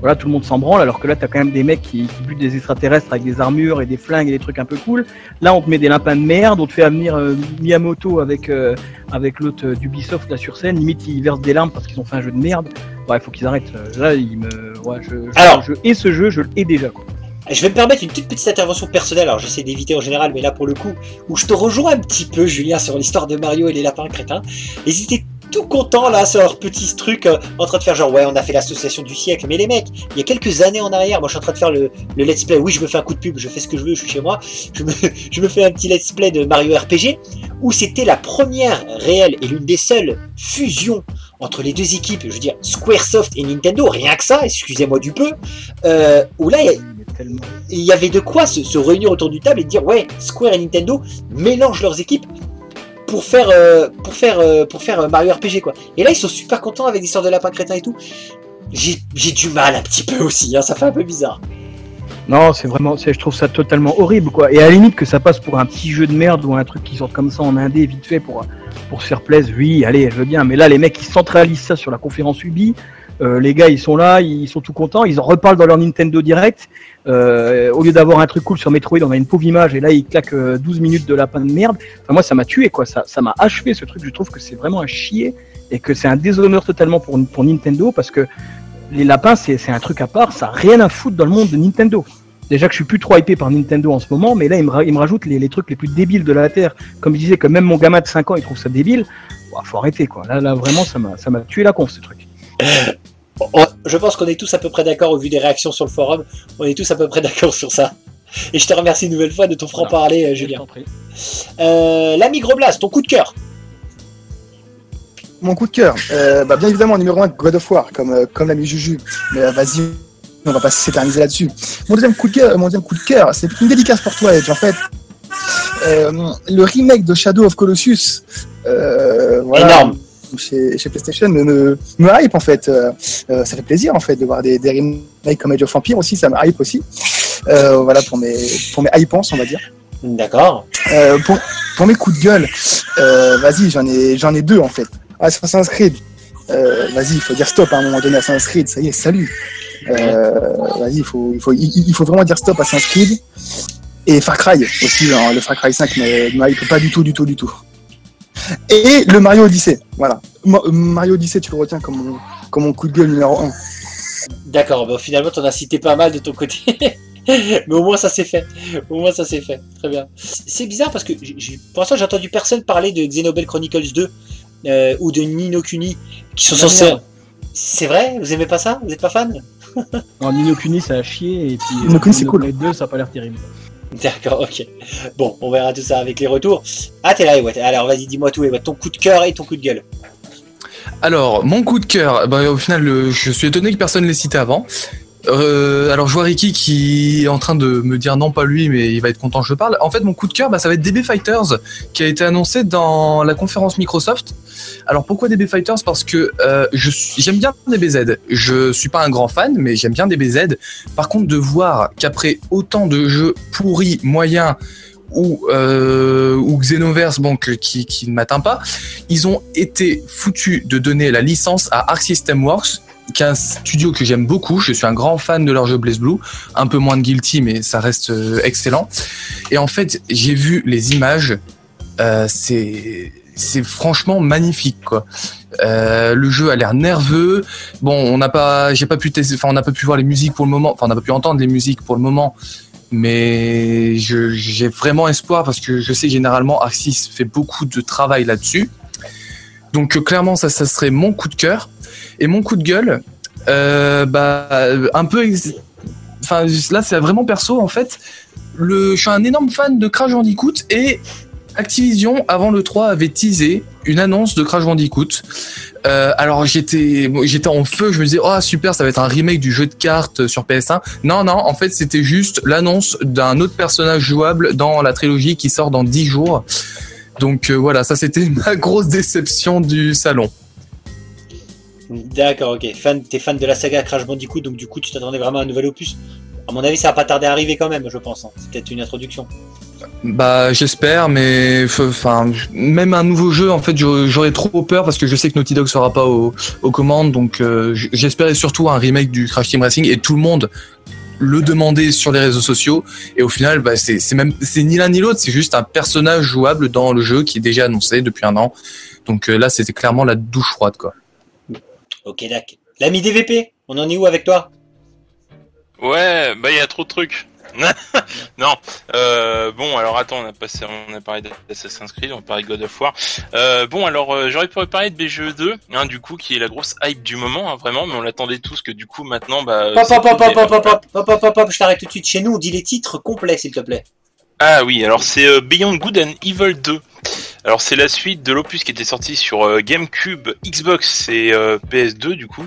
voilà tout le monde s'en branle, alors que là t'as quand même des mecs qui, qui butent des extraterrestres avec des armures et des flingues et des trucs un peu cool. Là on te met des lapins de merde, on te fait venir euh, Miyamoto avec euh, avec l'autre euh, d'Ubisoft là sur scène, limite ils versent des larmes parce qu'ils ont fait un jeu de merde. Ouais, faut qu'ils arrêtent. Euh, Là, ils me, ouais, je, je, Alors. je hais ce jeu, je le hais déjà quoi. Je vais me permettre une toute petite intervention personnelle, alors j'essaie d'éviter en général, mais là pour le coup, où je te rejoins un petit peu, Julien, sur l'histoire de Mario et les lapins crétins. N'hésitez tout contents là sur leur petit truc euh, en train de faire genre ouais on a fait l'association du siècle. Mais les mecs il y a quelques années en arrière moi je suis en train de faire le, le let's play. Oui je me fais un coup de pub je fais ce que je veux je suis chez moi. Je me, *laughs* je me fais un petit let's play de Mario RPG où c'était la première réelle et l'une des seules fusions entre les deux équipes je veux dire Squaresoft et Nintendo rien que ça excusez-moi du peu euh, où là il y avait de quoi se, se réunir autour du table et dire ouais Square et Nintendo mélangent leurs équipes pour faire euh, pour faire euh, pour faire euh, Mario RPG quoi et là ils sont super contents avec l'histoire de lapin crétin et tout j'ai du mal un petit peu aussi hein, ça fait un peu bizarre Non, c'est vraiment, je trouve ça totalement horrible, quoi. Et à la limite que ça passe pour un petit jeu de merde ou un truc qui sort comme ça en indé vite fait pour pour se faire plaisir. Oui, allez, je veux bien. Mais là, les mecs, ils centralisent ça sur la conférence Ubi. Euh, les gars, ils sont là, ils sont tout contents, ils en reparlent dans leur Nintendo Direct. Euh, au lieu d'avoir un truc cool sur Metroid, on a une pauvre image et là, ils claquent euh, 12 minutes de lapin de merde. Enfin, moi, ça m'a tué, quoi. Ça, ça m'a achevé ce truc. Je trouve que c'est vraiment un chier et que c'est un déshonneur totalement pour, pour Nintendo parce que les lapins, c'est un truc à part. Ça a rien à foutre dans le monde de Nintendo. Déjà que je suis plus trop hypé par Nintendo en ce moment, mais là, il me, me rajoute les, les trucs les plus débiles de la Terre. Comme je disais que même mon gamin de 5 ans, il trouve ça débile. Ouah, faut arrêter, quoi. Là, là vraiment, ça m'a tué la conf, ce truc. On- je pense qu'on est tous à peu près d'accord au vu des réactions sur le forum. On est tous à peu près *laughs* d'accord sur ça. Et je te remercie une nouvelle fois de ton franc parler euh, Julien. euh, l'ami Groblas ton coup de cœur. Mon coup de cœur, euh, bah, bien évidemment, numéro 1, God of War, comme, euh, comme l'ami Juju. Mais euh, vas-y, on va pas s'éterniser là-dessus. Mon deuxième coup de cœur, mon deuxième coup de cœur, c'est une dédicace pour toi, Edge. En fait, euh, le remake de Shadow of Colossus, euh, voilà, énorme chez, chez PlayStation, me, me, me hype en fait. Euh, euh, ça fait plaisir en fait de voir des, des remakes comme Age of Empire aussi, ça me hype aussi. Euh, voilà pour mes pour mes hypenses, on va dire. d'accord Euh, pour, pour mes coups de gueule, vas-y, j'en ai, j'en ai deux en fait. Assassin's Creed, vas-y, il faut dire stop à un moment donné à Assassin's Creed, ça y est, salut. Vas-y, il faut, il, faut, il, il faut vraiment dire stop à Assassin's Creed. Et Far Cry aussi, hein, le Far Cry 5 ne ne hype pas du tout, du tout, du tout. Et le Mario Odyssey, voilà. Ma- Mario Odyssey, tu le retiens comme mon, comme mon coup de gueule numéro 1. D'accord, bon, finalement, t'en as cité pas mal de ton côté. *laughs* Mais au moins, ça s'est fait. Au moins, ça s'est fait. Très bien. C'est bizarre parce que pour l'instant, j'ai entendu personne parler de Xenoblade Chronicles 2 euh, ou de Nino Kuni qui sont censés. C'est vrai? Vous aimez pas ça? Vous êtes pas fan? En Nino Kuni, ça a chier, et puis Nino Kuni, c'est cool. Blade 2, ça a pas l'air terrible. *laughs* D'accord, ok. Bon, on verra tout ça avec les retours. Ah, t'es là, Ewatt. Alors, vas-y, dis-moi tout, Ewatt. Ton coup de cœur et ton coup de gueule. Alors, mon coup de cœur, bah, au final, je suis étonné que personne ne l'ait cité avant. Euh, alors, je vois Ricky qui est en train de me dire non, pas lui, mais il va être content que je parle. En fait, mon coup de cœur, bah, ça va être DB Fighters, qui a été annoncé dans la conférence Microsoft. Alors, pourquoi DB Fighters? Parce que euh, j'aime bien DBZ. Je suis pas un grand fan, mais j'aime bien DBZ. Par contre, de voir qu'après autant de jeux pourris, moyens, ou, euh, Xenoverse, bon, qui ne m'atteint pas, ils ont été foutus de donner la licence à Arc System Works, qui est un studio que j'aime beaucoup. Je suis un grand fan de leur jeu Blaze Blue, un peu moins de Guilty, mais ça reste euh, excellent. Et en fait, j'ai vu les images, euh, c'est franchement magnifique quoi. Euh, le jeu a l'air nerveux. Bon, on n'a pas, j'ai pas pu enfin on n'a pas pu voir les musiques pour le moment, enfin on n'a pas pu entendre les musiques pour le moment, mais j'ai vraiment espoir parce que je sais généralement Arxis fait beaucoup de travail là-dessus. Donc clairement ça, ça serait mon coup de cœur et mon coup de gueule. euh, bah un peu, enfin là c'est vraiment perso en fait. Le, je suis un énorme fan de Crash Bandicoot et Activision avant le 3 avait teasé une annonce de Crash Bandicoot. Euh, alors j'étais j'étais en feu, je me disais oh super, ça va être un remake du jeu de cartes sur PS1. Non non, en fait, c'était juste l'annonce d'un autre personnage jouable dans la trilogie qui sort dans 10 jours. Donc euh, voilà, ça c'était *laughs* ma grosse déception du salon. D'accord, ok. Fan, t'es fan de la saga Crash Bandicoot, donc du coup, tu t'attendais vraiment à un nouvel opus. À mon avis, ça va pas tarder à arriver quand même, je pense. hein. C'est peut-être une introduction. Bah j'espère, mais enfin même un nouveau jeu, en fait, j'aurais trop peur parce que je sais que Naughty Dog sera pas aux, commandes, donc euh, j'espérais surtout un remake du Crash Team Racing et tout le monde le demandait sur les réseaux sociaux et au final, bah, c'est c'est même c'est ni l'un ni l'autre, c'est juste un personnage jouable dans le jeu qui est déjà annoncé depuis un an. Donc euh, là, c'était clairement la douche froide quoi. Ok, d'accord. L'ami DVP, on en est où avec toi? Ouais, bah il y a trop de trucs. *laughs* non. Euh, bon, alors attends, on a passé, on a parlé d'Assassin's Creed, on a parlé de God of War. Euh, bon, alors euh, j'aurais pu parler de BGE 2, hein, du coup, qui est la grosse hype du moment, hein, vraiment, mais on l'attendait tous que du coup maintenant, bah. Pop, pop, pop, mais- pop, pop, pop, pop, pop, pop, pop, je t'arrête tout de suite chez nous. Dis les titres complets, s'il te plaît. Ah oui, alors c'est Beyond Good and Evil 2. Alors c'est la suite de l'opus qui était sorti sur euh, GameCube, Xbox et euh, PS2 du coup.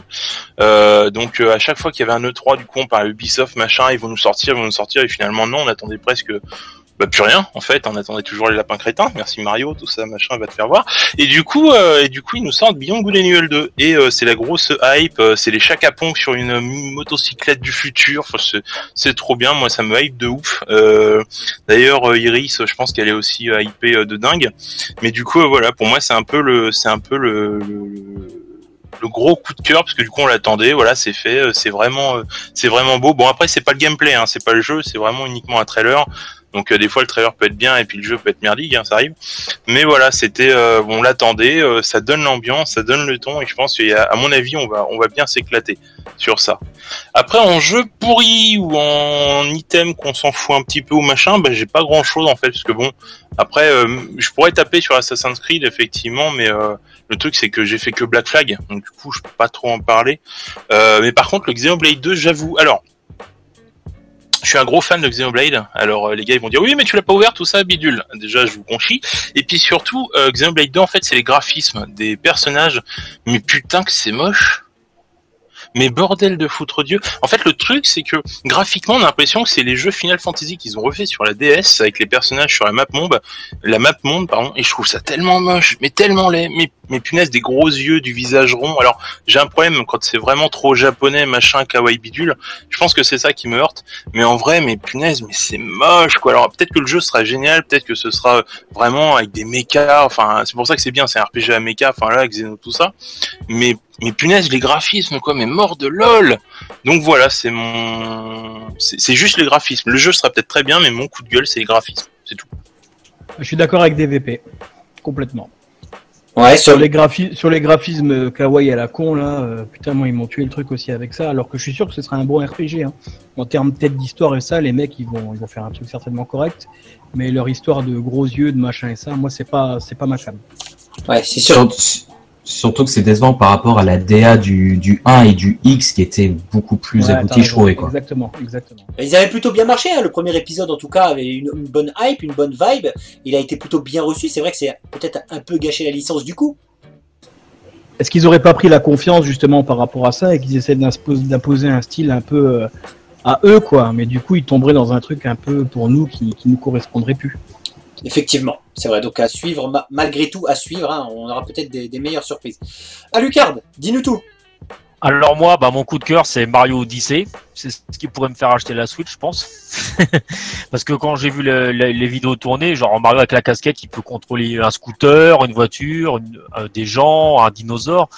Euh, donc à chaque fois qu'il y avait un E3 du coup on parlait Ubisoft machin, ils vont nous sortir, ils vont nous sortir et finalement non, on attendait presque bah, plus rien en fait, on attendait toujours les lapins crétins, merci Mario, tout ça machin, va te faire voir. Et du coup euh, et du coup ils nous sortent Beyond Good Evil 2 et euh, c'est la grosse hype, euh, c'est les Chaka Ponk sur une motocyclette du futur, c'est trop bien, moi ça me hype de ouf. Euh, D'ailleurs, euh, Iris, je pense qu'elle est aussi euh, hypée euh, de dingue. Mais du coup, euh, voilà, pour moi, c'est un peu le, c'est un peu le, le, le gros coup de cœur parce que du coup, on l'attendait. Voilà, c'est fait, euh, c'est vraiment, euh, c'est vraiment beau. Bon, après, c'est pas le gameplay, hein, c'est pas le jeu, c'est vraiment uniquement un trailer. Donc euh, des fois, le trailer peut être bien et puis le jeu peut être merdique, hein, ça arrive. Mais voilà, c'était, euh, on l'attendait, euh, ça donne l'ambiance, ça donne le ton et je pense qu'à mon avis, on va, on va bien s'éclater sur ça. Après, en jeu pourri ou en item qu'on s'en fout un petit peu ou machin, bah, j'ai pas grand chose en fait, parce que bon, après, je pourrais taper sur Assassin's Creed effectivement, mais le truc c'est que j'ai fait que Black Flag, donc du coup, je peux pas trop en parler. Mais par contre, le Xenoblade 2, j'avoue, alors. Je suis un gros fan de Xenoblade. Alors euh, les gars ils vont dire oui mais tu l'as pas ouvert tout ça bidule. Déjà je vous conchis. Et puis surtout euh, Xenoblade 2 en fait c'est les graphismes des personnages. Mais putain que c'est moche. Mais bordel de foutre Dieu. En fait, le truc, c'est que graphiquement, on a l'impression que c'est les jeux Final Fantasy qu'ils ont refait sur la DS avec les personnages sur la map monde, la map monde, pardon. Et je trouve ça tellement moche, mais tellement laid. Mais, mais punaise, des gros yeux, du visage rond. Alors, j'ai un problème quand c'est vraiment trop japonais, machin, kawaii bidule. Je pense que c'est ça qui me heurte. Mais en vrai, mais punaise, mais c'est moche, quoi. Alors, peut-être que le jeu sera génial, peut-être que ce sera vraiment avec des mechas. Enfin, c'est pour ça que c'est bien, c'est un RPG à mecha. Enfin, là, avec Xeno, tout ça. Mais mais punaise les graphismes quoi mais mort de lol donc voilà c'est mon c'est juste les graphismes le jeu sera peut-être très bien mais mon coup de gueule c'est les graphismes c'est tout Je suis d'accord avec DVP. Complètement. Ouais, Sur sur les, graphi- sur les graphismes kawaii à la con, là, euh, putain, moi, ils m'ont tué le truc aussi avec ça, alors que je suis sûr que ce sera un bon RPG. Hein. En termes peut-être d'histoire et ça, les mecs, ils vont, ils vont faire un truc certainement correct. Mais leur histoire de gros yeux, de machin et ça, moi, c'est pas, c'est pas ma cam. Ouais, c'est sûr. Sur- Surtout que c'est décevant par rapport à la DA du, du 1 et du X qui était beaucoup plus Ouais, abouti, je trouvais. Quoi. Exactement, exactement. Ils avaient plutôt bien marché, hein. le premier épisode en tout cas avait une, une bonne hype, une bonne vibe. Il a été plutôt bien reçu. C'est vrai que c'est peut-être un peu gâché la licence du coup. Est-ce qu'ils auraient pas pris la confiance justement par rapport à ça et qu'ils essaient d'impos- d'imposer un style un peu euh, à eux, quoi? Mais du coup, ils tomberaient dans un truc un peu pour nous qui, qui nous correspondrait plus. Effectivement, c'est vrai. Donc à suivre, ma- malgré tout, à suivre. hein. On aura peut-être des, meilleures surprises. Ah, Lucard, dis-nous tout. Alors moi, bah, mon coup de cœur, c'est Mario Odyssey. C'est ce qui pourrait me faire acheter la Switch, je pense. *laughs* Parce que quand j'ai vu le- le- les vidéos tourner, genre Mario avec la casquette, il peut contrôler un scooter, une voiture, euh, des gens, un dinosaure.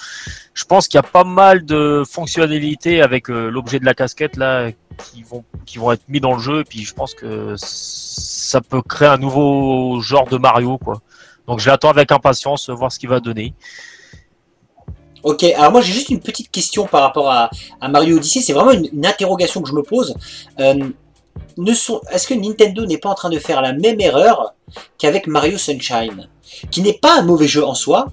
Je pense qu'il y a pas mal de fonctionnalités avec euh, l'objet de la casquette là qui vont qui vont être mis dans le jeu. Et puis je pense que ça peut créer un nouveau genre de Mario, quoi. Donc je l'attends avec impatience, voir ce qu'il va donner. Ok, alors moi j'ai juste une petite question par rapport à, Mario Odyssey. C'est vraiment une, interrogation que je me pose. Euh, est-ce que Nintendo n'est pas en train de faire la même erreur qu'avec Mario Sunshine, qui n'est pas un mauvais jeu en soi,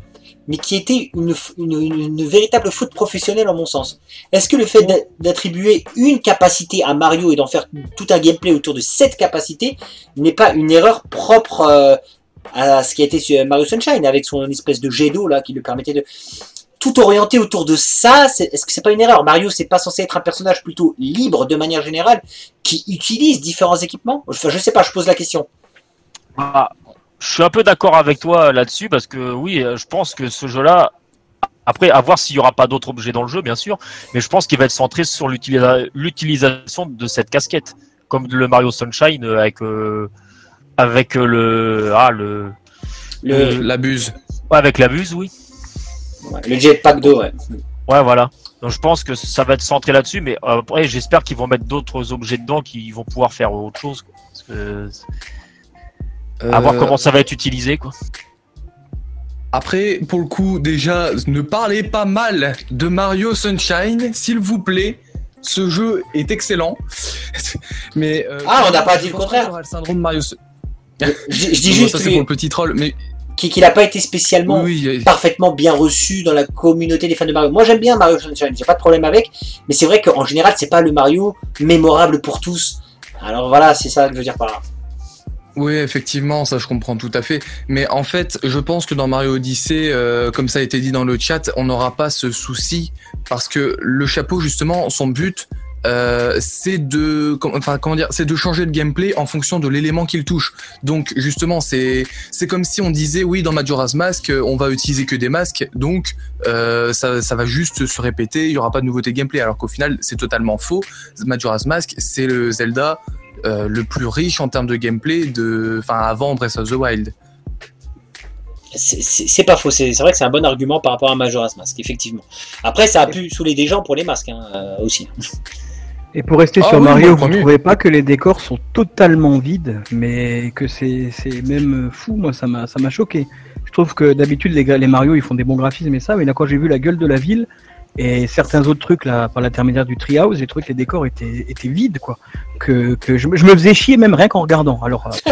mais qui était une, véritable faute professionnelle en mon sens. Est-ce que le fait d'a- d'attribuer une capacité à Mario et d'en faire tout un gameplay autour de cette capacité n'est pas une erreur propre euh, à ce qui a été sur Mario Sunshine avec son espèce de jet d'eau là qui lui permettait de tout orienté autour de ça, est-ce que c'est pas une erreur? Mario, c'est pas censé être un personnage plutôt libre de manière générale, qui utilise différents équipements? Enfin, je sais pas, je pose la question. Ah, je suis un peu d'accord avec toi là-dessus parce que oui, euh, je pense que ce jeu-là, après, à voir s'il y aura pas d'autres objets dans le jeu, bien sûr, mais je pense qu'il va être centré sur l'utilisa- l'utilisation de cette casquette, comme le Mario Sunshine euh, avec euh, avec euh, le ah le Le, La buse. ouais, avec la buse, oui. ouais, le jetpack d'eau, ouais. Ouais, voilà. Donc je pense que ça va être centré là-dessus, mais euh, après, j'espère qu'ils vont mettre d'autres objets dedans qui vont pouvoir faire autre chose. quoi. Parce que, à voir Euh, comment ça va être utilisé, quoi. Après, pour le coup, déjà, ne parlez pas mal de Mario Sunshine, s'il vous plaît. ce jeu est excellent. *laughs* mais euh, Ah, on n'a pas dit le contraire. le syndrome Mario. Je, je dis *laughs* juste ça c'est pour le petit troll, mais qu'il qu'il n'a pas été spécialement oui, oui, parfaitement bien reçu dans la communauté des fans de Mario. Moi j'aime bien Mario Sunshine, j'ai pas de problème avec, mais c'est vrai qu'en général c'est pas le Mario mémorable pour tous. Alors voilà, c'est ça que je veux dire par là. Oui, effectivement, ça je comprends tout à fait. Mais en fait, je pense que dans Mario Odyssey, euh, comme ça a été dit dans le chat, on n'aura pas ce souci parce que le chapeau, justement, son but, euh, c'est de, enfin comment dire, c'est de changer le gameplay en fonction de l'élément qu'il touche. Donc justement, c'est c'est comme si on disait oui dans Majora's Mask, on va utiliser que des masques, donc euh, ça ça va juste se répéter, il y aura pas de nouveauté gameplay. Alors qu'au final, c'est totalement faux. Majora's Mask, c'est le Zelda euh, le plus riche en termes de gameplay de, enfin avant Breath of the Wild. C'est- pas faux, c'est vrai que c'est un bon argument par rapport à Majora's Mask, effectivement. Après, ça a pu saouler des gens pour les masques hein, euh, aussi. Et pour rester Ah sur oui, Mario, vous premier. trouvez pas que les décors sont totalement vides, mais que c'est c'est même fou, moi ça m'a ça m'a choqué. Je trouve que d'habitude les, les Mario ils font des bons graphismes et ça, mais là quand j'ai vu la gueule de la ville et certains autres trucs là par l'intermédiaire du Treehouse, trouvé que les décors étaient étaient vides quoi. Que, que je, me- je me faisais chier même rien qu'en regardant. Alors euh,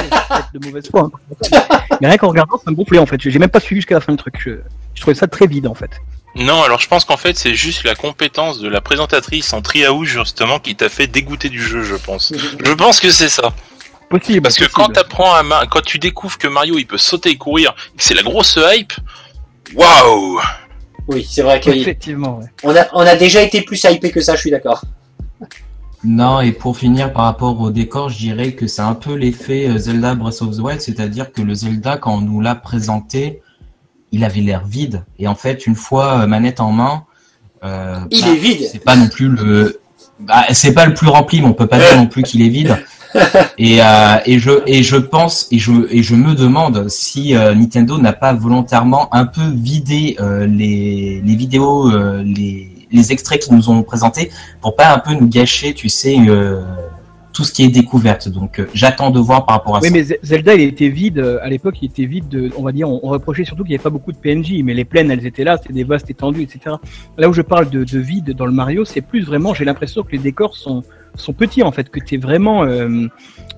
de mauvaise foi, hein. mais rien qu'en regardant ça me gonflait en fait. J'ai même pas suivi jusqu'à la fin du truc. Je, je trouvais ça très vide en fait. Non, alors je pense qu'en fait c'est juste la compétence de la présentatrice en triaou justement qui t'a fait dégoûter du jeu, je pense. Je pense que c'est ça. Possible. Parce que possible. quand t'apprends à Ma- quand tu découvres que Mario il peut sauter et courir, que c'est la grosse hype, waouh Oui, c'est vrai qu'on effectivement. ouais. a, on a déjà été plus hypé que ça, je suis d'accord. Non, et pour finir par rapport au décor, je dirais que c'est un peu l'effet euh, Zelda Breath of the Wild, c'est-à-dire que le Zelda, quand on nous l'a présenté, il avait l'air vide. Et en fait, une fois euh, manette en main, euh, Il bah, est vide. C'est pas non plus le, bah, c'est pas le plus rempli, mais on peut pas dire non plus qu'il est vide. *laughs* Et, euh, et je et je pense et je et je me demande si euh, Nintendo n'a pas volontairement un peu vidé euh, les les vidéos, les les extraits qu'ils nous ont présentés pour pas un peu nous gâcher, tu sais, tout ce qui est découverte. Donc euh, j'attends de voir par rapport à Oui, ça. mais Ze- Zelda, il était vide. euh, À l'époque, il était vide. De, on va dire, on, on reprochait surtout qu'il n'y avait pas beaucoup de PNJ, mais les plaines, elles étaient là, c'était des vastes étendues, etc. Là où je parle de, de vide dans le Mario, c'est plus vraiment. J'ai l'impression que les décors sont sont petits en fait, que t'es vraiment, euh,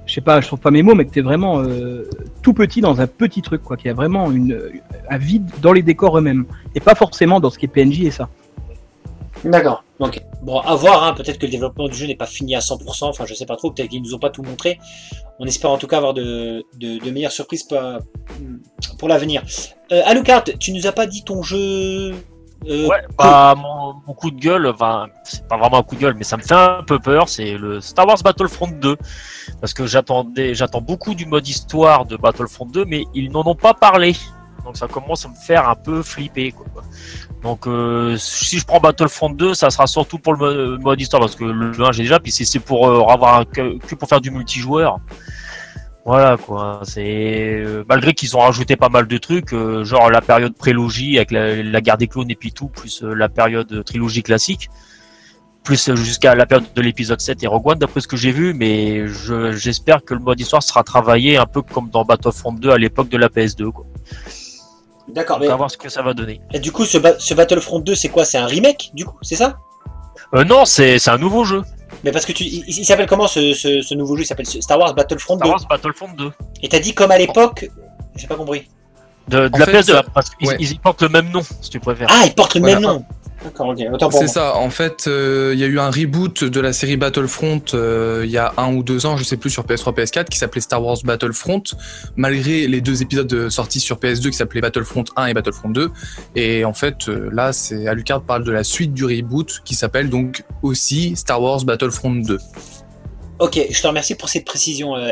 je sais pas, je trouve pas mes mots, mais que t'es vraiment euh, tout petit dans un petit truc, quoi. Qu'il y a vraiment une un vide dans les décors eux-mêmes, et pas forcément dans ce qui est PNJ et ça. D'accord. Ok. Bon, à voir. Hein. Peut-être que le développement du jeu n'est pas fini à 100%. Enfin, je sais pas trop. Peut-être qu'ils nous ont pas tout montré. On espère en tout cas avoir de, de, de meilleures surprises pour, pour l'avenir. Euh, Alucard, tu nous as pas dit ton jeu. Euh, Ouais, bah mon, mon coup de gueule, enfin c'est pas vraiment un coup de gueule, mais ça me fait un peu peur, c'est le Star Wars Battlefront 2. Parce que j'attendais, j'attends beaucoup du mode histoire de Battlefront 2, mais ils n'en ont pas parlé. Donc ça commence à me faire un peu flipper. Quoi. Donc euh, si je prends Battlefront 2, ça sera surtout pour le mo- mode histoire, parce que le 1 j'ai déjà, puis si c'est pour euh, avoir un- que pour faire du multijoueur. Voilà quoi, c'est euh, malgré qu'ils ont rajouté pas mal de trucs, euh, genre la période prélogie avec la, la guerre des clones et puis tout, plus euh, la période trilogie classique, plus jusqu'à la période de l'épisode 7 et Rogue One d'après ce que j'ai vu, mais je- j'espère que le mode histoire sera travaillé un peu comme dans Battlefront 2 à l'époque de la PS2 quoi. D'accord. On Mais va voir ce que ça va donner. et du coup, ce, ba- ce Battlefront 2, c'est quoi? C'est un remake, du coup C'est ça? Euh, non, c'est un nouveau jeu. Mais parce que tu, il, il s'appelle comment ce, ce, ce nouveau jeu? Il s'appelle Star Wars Battlefront 2. Star Wars Battlefront 2. Et t'as dit comme à l'époque. J'ai pas compris. De, de la fait, PS2, ça- parce qu'ils ouais. ils portent le même nom, si tu préfères. Ah, il porte le Voilà. même nom. D'accord, ok. C'est ça. En fait, euh, il y a eu un reboot de la série Battlefront euh, il y a un ou deux ans, je sais plus, sur PS3, PS4, qui s'appelait Star Wars Battlefront, malgré les deux épisodes sortis sur PS2 qui s'appelaient Battlefront 1 et Battlefront 2. Et en fait, euh, là, c'est Alucard parle de la suite du reboot qui s'appelle donc aussi Star Wars Battlefront 2. Ok, je te remercie pour cette précision, euh.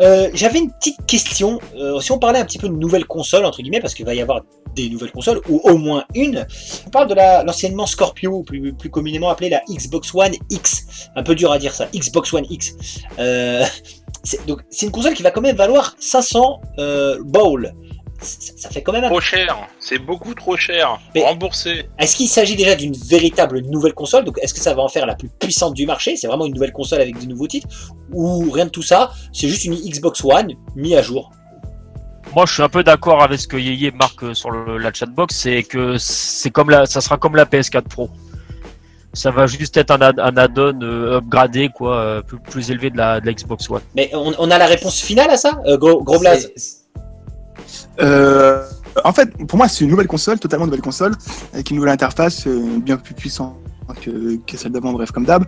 Euh, J'avais une petite question. Euh, si on parlait un petit peu de nouvelles consoles, entre guillemets, parce qu'il va y avoir des nouvelles consoles, ou au moins une, on parle de la- l'anciennement Scorpio, plus, communément appelée la Xbox One X. Un peu dur à dire ça, Xbox One X. Euh, donc, c'est une console qui va quand même valoir 500 euh, balls. Ça, ça fait quand même un Trop cher, c'est beaucoup trop cher. Mais- Remboursé. Est-ce qu'il s'agit déjà d'une véritable nouvelle console? Donc, est-ce que ça va en faire la plus puissante du marché? C'est vraiment une nouvelle console avec de nouveaux titres? Ou rien de tout ça? C'est juste une Xbox One mise à jour? Moi, je suis un peu d'accord avec ce que Yeye marque euh, sur le- la chatbox, c'est que c'est comme la, ça sera comme la PS4 Pro. Ça va juste être un, add- un add-on euh, upgradé, quoi, euh, plus, plus élevé de la, de la Xbox One. Mais on, on a la réponse finale à ça, euh, Gros, gros Blaze? En fait, pour moi, c'est une nouvelle console, totalement nouvelle console, avec une nouvelle interface euh, bien plus puissante que, celle d'avant, bref, comme d'hab.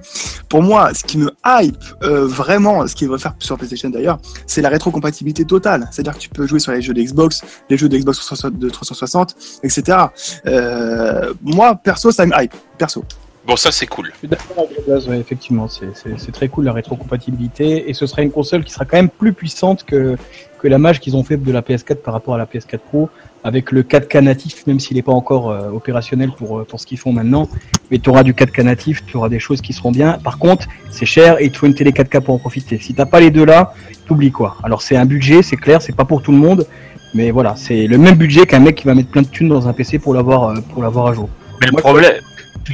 Pour moi, ce qui me hype euh, vraiment, ce qu'il veut faire sur PlayStation d'ailleurs, c'est la rétrocompatibilité totale. C'est-à-dire que tu peux jouer sur les jeux de Xbox, les jeux de Xbox 360, de 360 etc. Euh, moi, perso, ça me hype, perso. Bon, ça c'est cool. Ouais, effectivement, c'est- très cool la rétrocompatibilité et ce sera une console qui sera quand même plus puissante que, que la mage qu'ils ont fait de la PS4 par rapport à la PS4 Pro avec le 4K natif, même s'il n'est pas encore euh, opérationnel pour, euh, pour ce qu'ils font maintenant. Mais tu auras du 4K natif, tu auras des choses qui seront bien. Par contre, c'est cher et il te faut une télé 4K pour en profiter. Si t'as pas les deux là, t'oublies quoi. Alors c'est un budget, c'est clair, c'est pas pour tout le monde, mais voilà, c'est le même budget qu'un mec qui va mettre plein de thunes dans un PC pour l'avoir euh, pour l'avoir à jour. Mais le Moi,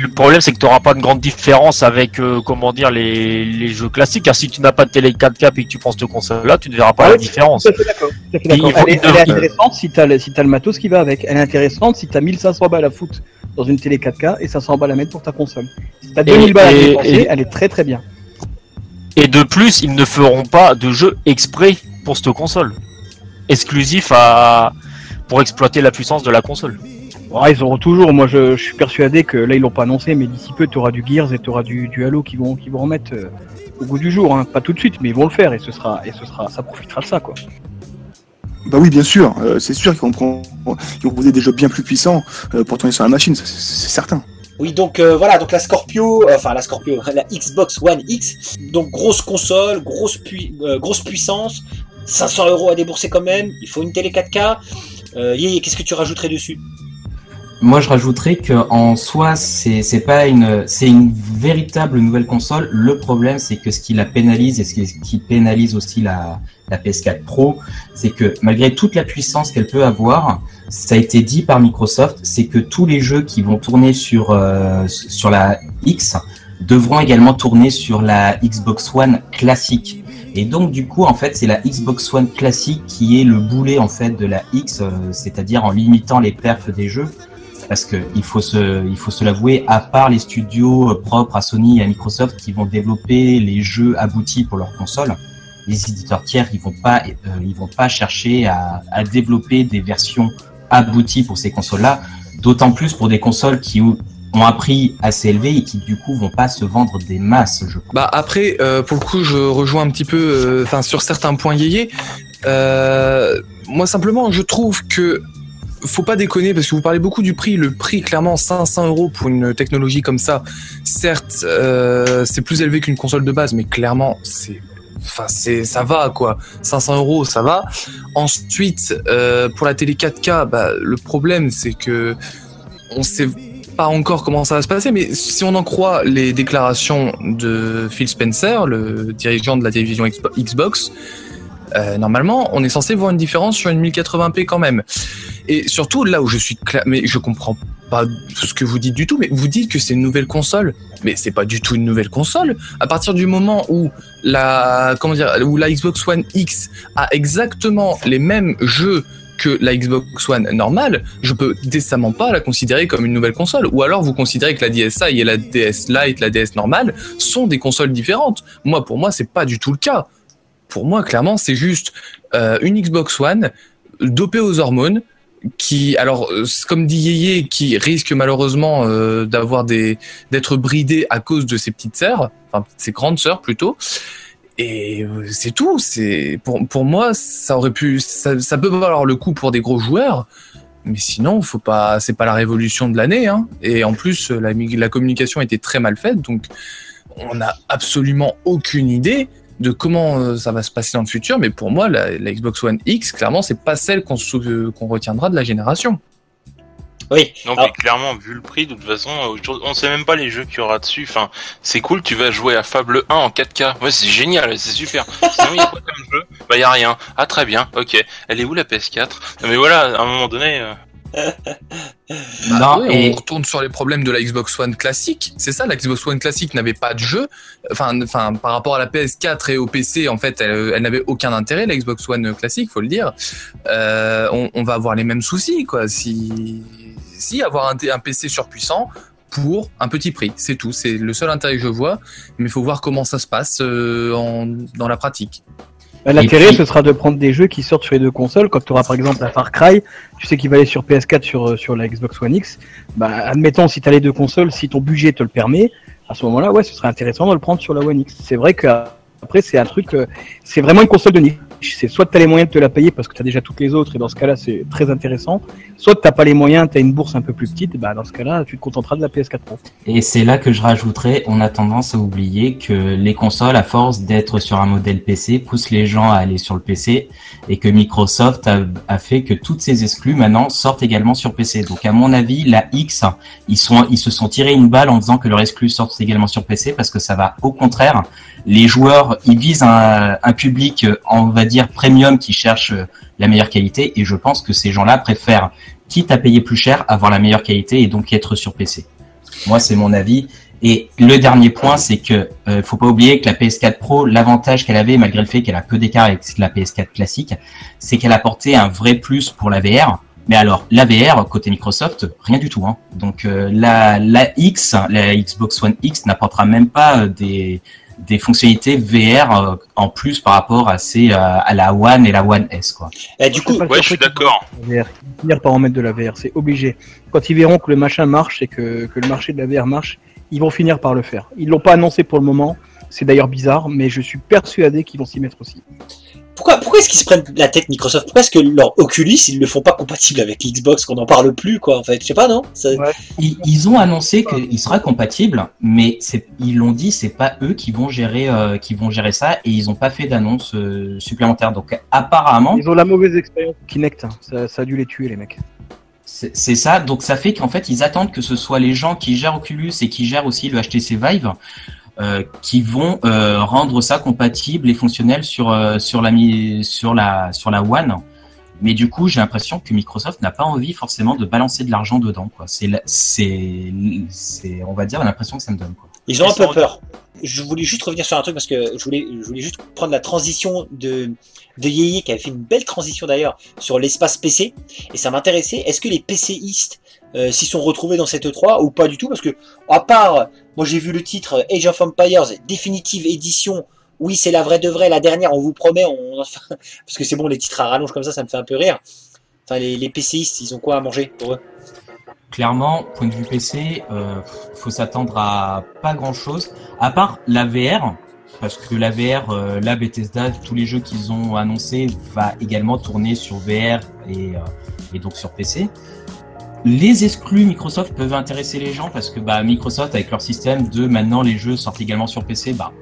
le problème, c'est que tu n'auras pas de grande différence avec, euh, comment dire, les, les jeux classiques. Car si tu n'as pas de télé 4K et que tu prends cette console-là, tu ne verras pas Ah la oui, différence. Tout à fait d'accord. Elle, est- elle intéressante si t'as le, si t'as le matos qui va avec. Elle est intéressante si t'as 1500 balles à foutre dans une télé 4K et 500 balles à mettre pour ta console. Si t'as 2000 balles à dépenser, et- elle est très très bien. Et de plus, ils ne feront pas de jeu exprès pour cette console. Exclusif à, pour exploiter la puissance de la console. Ah, ils auront toujours, moi je, je suis persuadé que là ils l'ont pas annoncé, mais d'ici peu tu auras du Gears et tu auras du, du Halo qui vont, qui vont remettre euh, au goût du jour. Hein. Pas tout de suite, mais ils vont le faire et ce sera, et ce sera, ça profitera de ça quoi. Bah oui, bien sûr, euh, c'est sûr qu'ils vont, prendre- ils vont proposer des jeux bien plus puissants euh, pour tourner sur la machine, c'est- c'est certain. Oui, donc euh, voilà, donc la Scorpio, euh, enfin la Scorpio, *laughs* la Xbox One X, donc grosse console, grosse, pui- euh, grosse puissance, 500 euros à débourser quand même, il faut une télé 4K. Euh, Yé, qu'est-ce que tu rajouterais dessus? Moi, je rajouterais que en soi, c'est pas une, c'est une véritable nouvelle console. Le problème, c'est que ce qui la pénalise et ce qui, ce qui pénalise aussi la, la PS4 Pro, c'est que malgré toute la puissance qu'elle peut avoir, ça a été dit par Microsoft, c'est que tous les jeux qui vont tourner sur euh, sur la X devront également tourner sur la Xbox One classique. Et donc du coup, en fait, c'est la Xbox One classique qui est le boulet en fait de la X, euh, c'est-à-dire en limitant les perfs des jeux parce que il faut se, il faut se l'avouer, à part les studios euh, propres à Sony et à Microsoft qui vont développer les jeux aboutis pour leur console, les éditeurs tiers, ils vont pas, euh, ils vont pas chercher à, développer des versions abouties pour ces consoles-là, d'autant plus pour des consoles qui ont un prix assez élevé et qui du coup vont pas se vendre des masses, je pense. Bah après, euh, pour le coup, je rejoins un petit peu, enfin sur certains points yéyé. Moi simplement, je trouve que faut pas déconner parce que vous parlez beaucoup du prix. Le prix, clairement, 500 euros pour une technologie comme ça. Certes, euh, c'est plus élevé qu'une console de base, mais clairement, c'est, enfin, c'est, ça va quoi. 500 euros, ça va. Ensuite, euh, pour la télé 4K, bah, le problème, c'est que on sait pas encore comment ça va se passer, mais si on en croit les déclarations de Phil Spencer, le dirigeant de la télévision Xbo- Xbox, euh, normalement, on est censé voir une différence sur une 1080p quand même. Et surtout, là où je suis clair, mais je comprends pas ce que vous dites du tout, mais vous dites que c'est une nouvelle console, mais c'est pas du tout une nouvelle console. À partir du moment où la, comment dire, où la Xbox One X a exactement les mêmes jeux que la Xbox One normale, je peux décemment pas la considérer comme une nouvelle console. Ou alors vous considérez que la DSi et la DS Lite, la DS normale, sont des consoles différentes. Moi, pour moi, c'est pas du tout le cas. Pour moi, clairement, c'est juste euh, une Xbox One dopée aux hormones qui, alors, euh, comme dit Yeye, qui risque malheureusement euh, d'avoir des, d'être bridé à cause de ses petites sœurs, enfin ses grandes sœurs plutôt. Et euh, c'est tout. C'est pour, pour moi, ça aurait pu, ça, ça peut valoir le coup pour des gros joueurs, mais sinon, faut pas, c'est pas la révolution de l'année. Hein. Et en plus, la, la communication était très mal faite, donc on n'a absolument aucune idée de comment euh, ça va se passer dans le futur. Mais pour moi, la, la Xbox One X, clairement, c'est pas celle qu'on qu'on retiendra de la génération. Oui. Non, Alors- mais clairement, vu le prix, de toute façon, aujourd'hui, on sait même pas les jeux qu'il y aura dessus. Enfin, c'est cool, tu vas jouer à Fable 1 en 4K. Ouais, c'est génial, c'est super. *laughs* Sinon, il y a quoi comme jeu Bah, il y a rien. Ah, très bien, ok. Elle est où la PS4 Non, mais voilà, à un moment donné. euh, Bah Non, ouais, et- On retourne sur les problèmes de la Xbox One classique. C'est ça, la Xbox One classique n'avait pas de jeu. Enfin, enfin, par rapport à la PS4 et au PC, en fait, elle, elle n'avait aucun intérêt. La Xbox One classique, faut le dire. Euh, on, on va avoir les mêmes soucis, quoi. Si, si avoir un, PC surpuissant, pour un petit prix. C'est tout. C'est le seul intérêt que je vois. Mais il faut voir comment ça se passe euh, en, dans la pratique. Bah, L'intérêt, puis- ce sera de prendre des jeux qui sortent sur les deux consoles. Quand tu auras par exemple la Far Cry, tu sais qu'il va aller sur PS4 sur, euh, sur la Xbox One X. Bah, admettons, si tu as les deux consoles, si ton budget te le permet, à ce moment-là, ouais, ce serait intéressant de le prendre sur la One X. C'est vrai que euh, après, c'est un truc, euh, c'est vraiment une console de niche. C'est soit tu as les moyens de te la payer parce que tu as déjà toutes les autres, et dans ce cas-là, c'est très intéressant. Soit tu pas les moyens, tu as une bourse un peu plus petite, bah, dans ce cas-là, tu te contenteras de la PS4 Pro. Et c'est là que je rajouterais, on a tendance à oublier que les consoles, à force d'être sur un modèle PC, poussent les gens à aller sur le PC et que Microsoft a, fait que toutes ces exclus maintenant sortent également sur PC. Donc à mon avis, la X, ils sont, ils se sont tirés une balle en faisant que leur exclus sortent également sur PC parce que ça va au contraire. Les joueurs, ils visent un, un public, on va dire premium, qui cherche euh, la meilleure qualité et je pense que ces gens-là préfèrent, quitte à payer plus cher, avoir la meilleure qualité et donc être sur PC. Moi, c'est mon avis. Et le dernier point, c'est que euh, faut pas oublier que la PS4 Pro, l'avantage qu'elle avait, malgré le fait qu'elle a peu d'écart avec la PS4 classique, c'est qu'elle apportait un vrai plus pour la VR. Mais alors, la VR, côté Microsoft, rien du tout. Hein. Donc euh, la, la X, la Xbox One X n'apportera même pas des, des fonctionnalités VR euh, en plus par rapport à, ces, euh, à la One et la One S. Quoi. Eh, du coup, pas Ouais, je suis d'accord. Ils vont finir par en mettre de la VR, c'est obligé. Quand ils verront que le machin marche et que, que le marché de la VR marche, ils vont finir par le faire. Ils l'ont pas annoncé pour le moment. C'est d'ailleurs bizarre, mais je suis persuadé qu'ils vont s'y mettre aussi. Pourquoi, pourquoi est-ce qu'ils se prennent la tête Microsoft? Pourquoi est-ce que leur Oculus, ils le font pas compatible avec Xbox, qu'on n'en parle plus, quoi, en fait? Je sais pas, non? Ça- Ils, ils ont annoncé qu'il sera compatible, mais ils l'ont dit, c'est pas eux qui vont gérer, euh, qui vont gérer ça, et ils ont pas fait d'annonce euh, supplémentaire. Donc apparemment, Ils ont la mauvaise expérience Kinect. hein. Ça, ça a dû les tuer, les mecs. c'est c'est ça. Donc ça fait qu'en fait, ils attendent que ce soit les gens qui gèrent Oculus et qui gèrent aussi le HTC Vive. Euh, qui vont euh, rendre ça compatible et fonctionnel sur euh, sur la mi- sur la sur la One. Mais du coup, j'ai l'impression que Microsoft n'a pas envie forcément de balancer de l'argent dedans. Quoi. C'est la- c'est c'est on va dire l'impression que ça me donne. Quoi. Ils ont un peu peur. Je voulais juste revenir sur un truc parce que je voulais, je voulais juste prendre la transition de, de Yeye qui avait fait une belle transition d'ailleurs sur l'espace PC et ça m'intéressait. Est-ce que les PCistes euh, s'y sont retrouvés dans cette E3 ou pas du tout Parce que, à part, moi j'ai vu le titre Age of Empires Definitive Edition. Oui, c'est la vraie de vraie, la dernière, on vous promet. On... *laughs* Parce que c'est bon, les titres à rallonge comme ça, ça me fait un peu rire. Enfin, les, les PCistes, ils ont quoi à manger pour eux? Clairement, point de vue PC, euh, faut s'attendre à pas grand chose, à part la VR, parce que la VR, euh, la Bethesda, tous les jeux qu'ils ont annoncés va également tourner sur VR et, euh, et donc sur PC. Les exclus Microsoft peuvent intéresser les gens parce que bah, Microsoft, avec leur système de maintenant les jeux sortent également sur PC, bah,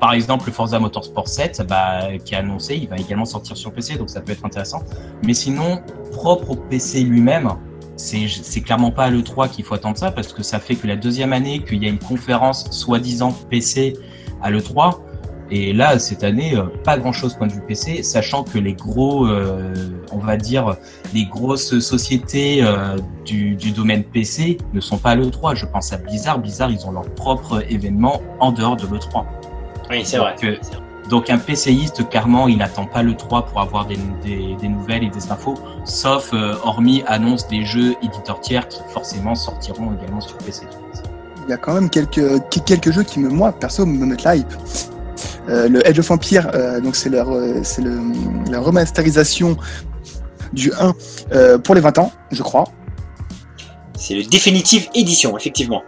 par exemple le Forza Motorsport 7 bah, qui est annoncé, il va également sortir sur PC, donc ça peut être intéressant. Mais sinon, propre au PC lui-même, c'est clairement pas à l'E3 qu'il faut attendre ça parce que ça fait que la deuxième année qu'il y a une conférence soi-disant PC à l'E3 et là cette année euh, pas grand chose point de vue PC sachant que les gros euh, on va dire les grosses sociétés euh, du, du domaine PC ne sont pas à l'E3 je pense à Blizzard Blizzard ils ont leur propre événement en dehors de l'E3 Oui, c'est vrai. Donc, euh, donc un PCiste, clairement, il n'attend pas le 3 pour avoir des, des, des nouvelles et des infos, sauf euh, hormis annonce des jeux éditeurs tiers qui forcément sortiront également sur PC. Il y a quand même quelques, quelques jeux qui, me, moi, perso, me mettent la hype. Euh, le Edge of Empire, euh, donc c'est leur, euh, c'est le, la remasterisation du 1 euh, pour les 20 ans, je crois. C'est le Definitive Edition, effectivement.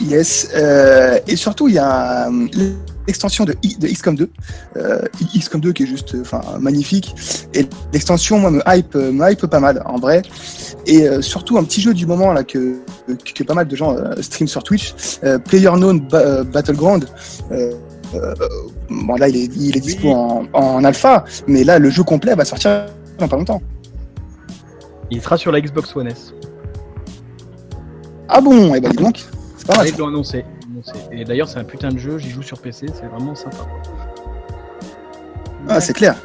Yes. euh, et surtout, il y a euh, l'extension de, de XCOM 2. Euh, XCOM 2 qui est juste euh, enfin, magnifique. Et l'extension, moi, me hype, euh, me hype pas mal, en vrai. Et euh, surtout, un petit jeu du moment là que, que, que pas mal de gens euh, stream sur Twitch, euh, PlayerUnknown Ba- euh, Battleground. Euh, bon, là, il est, il est dispo en, en alpha, mais là, le jeu complet va sortir dans pas longtemps. Il sera sur la Xbox One S. Ah bon Et ben dis donc, c'est pas mal. Ils l'ont annoncé. Et d'ailleurs, c'est un putain de jeu. J'y joue sur PC. C'est vraiment sympa. Ah, c'est clair.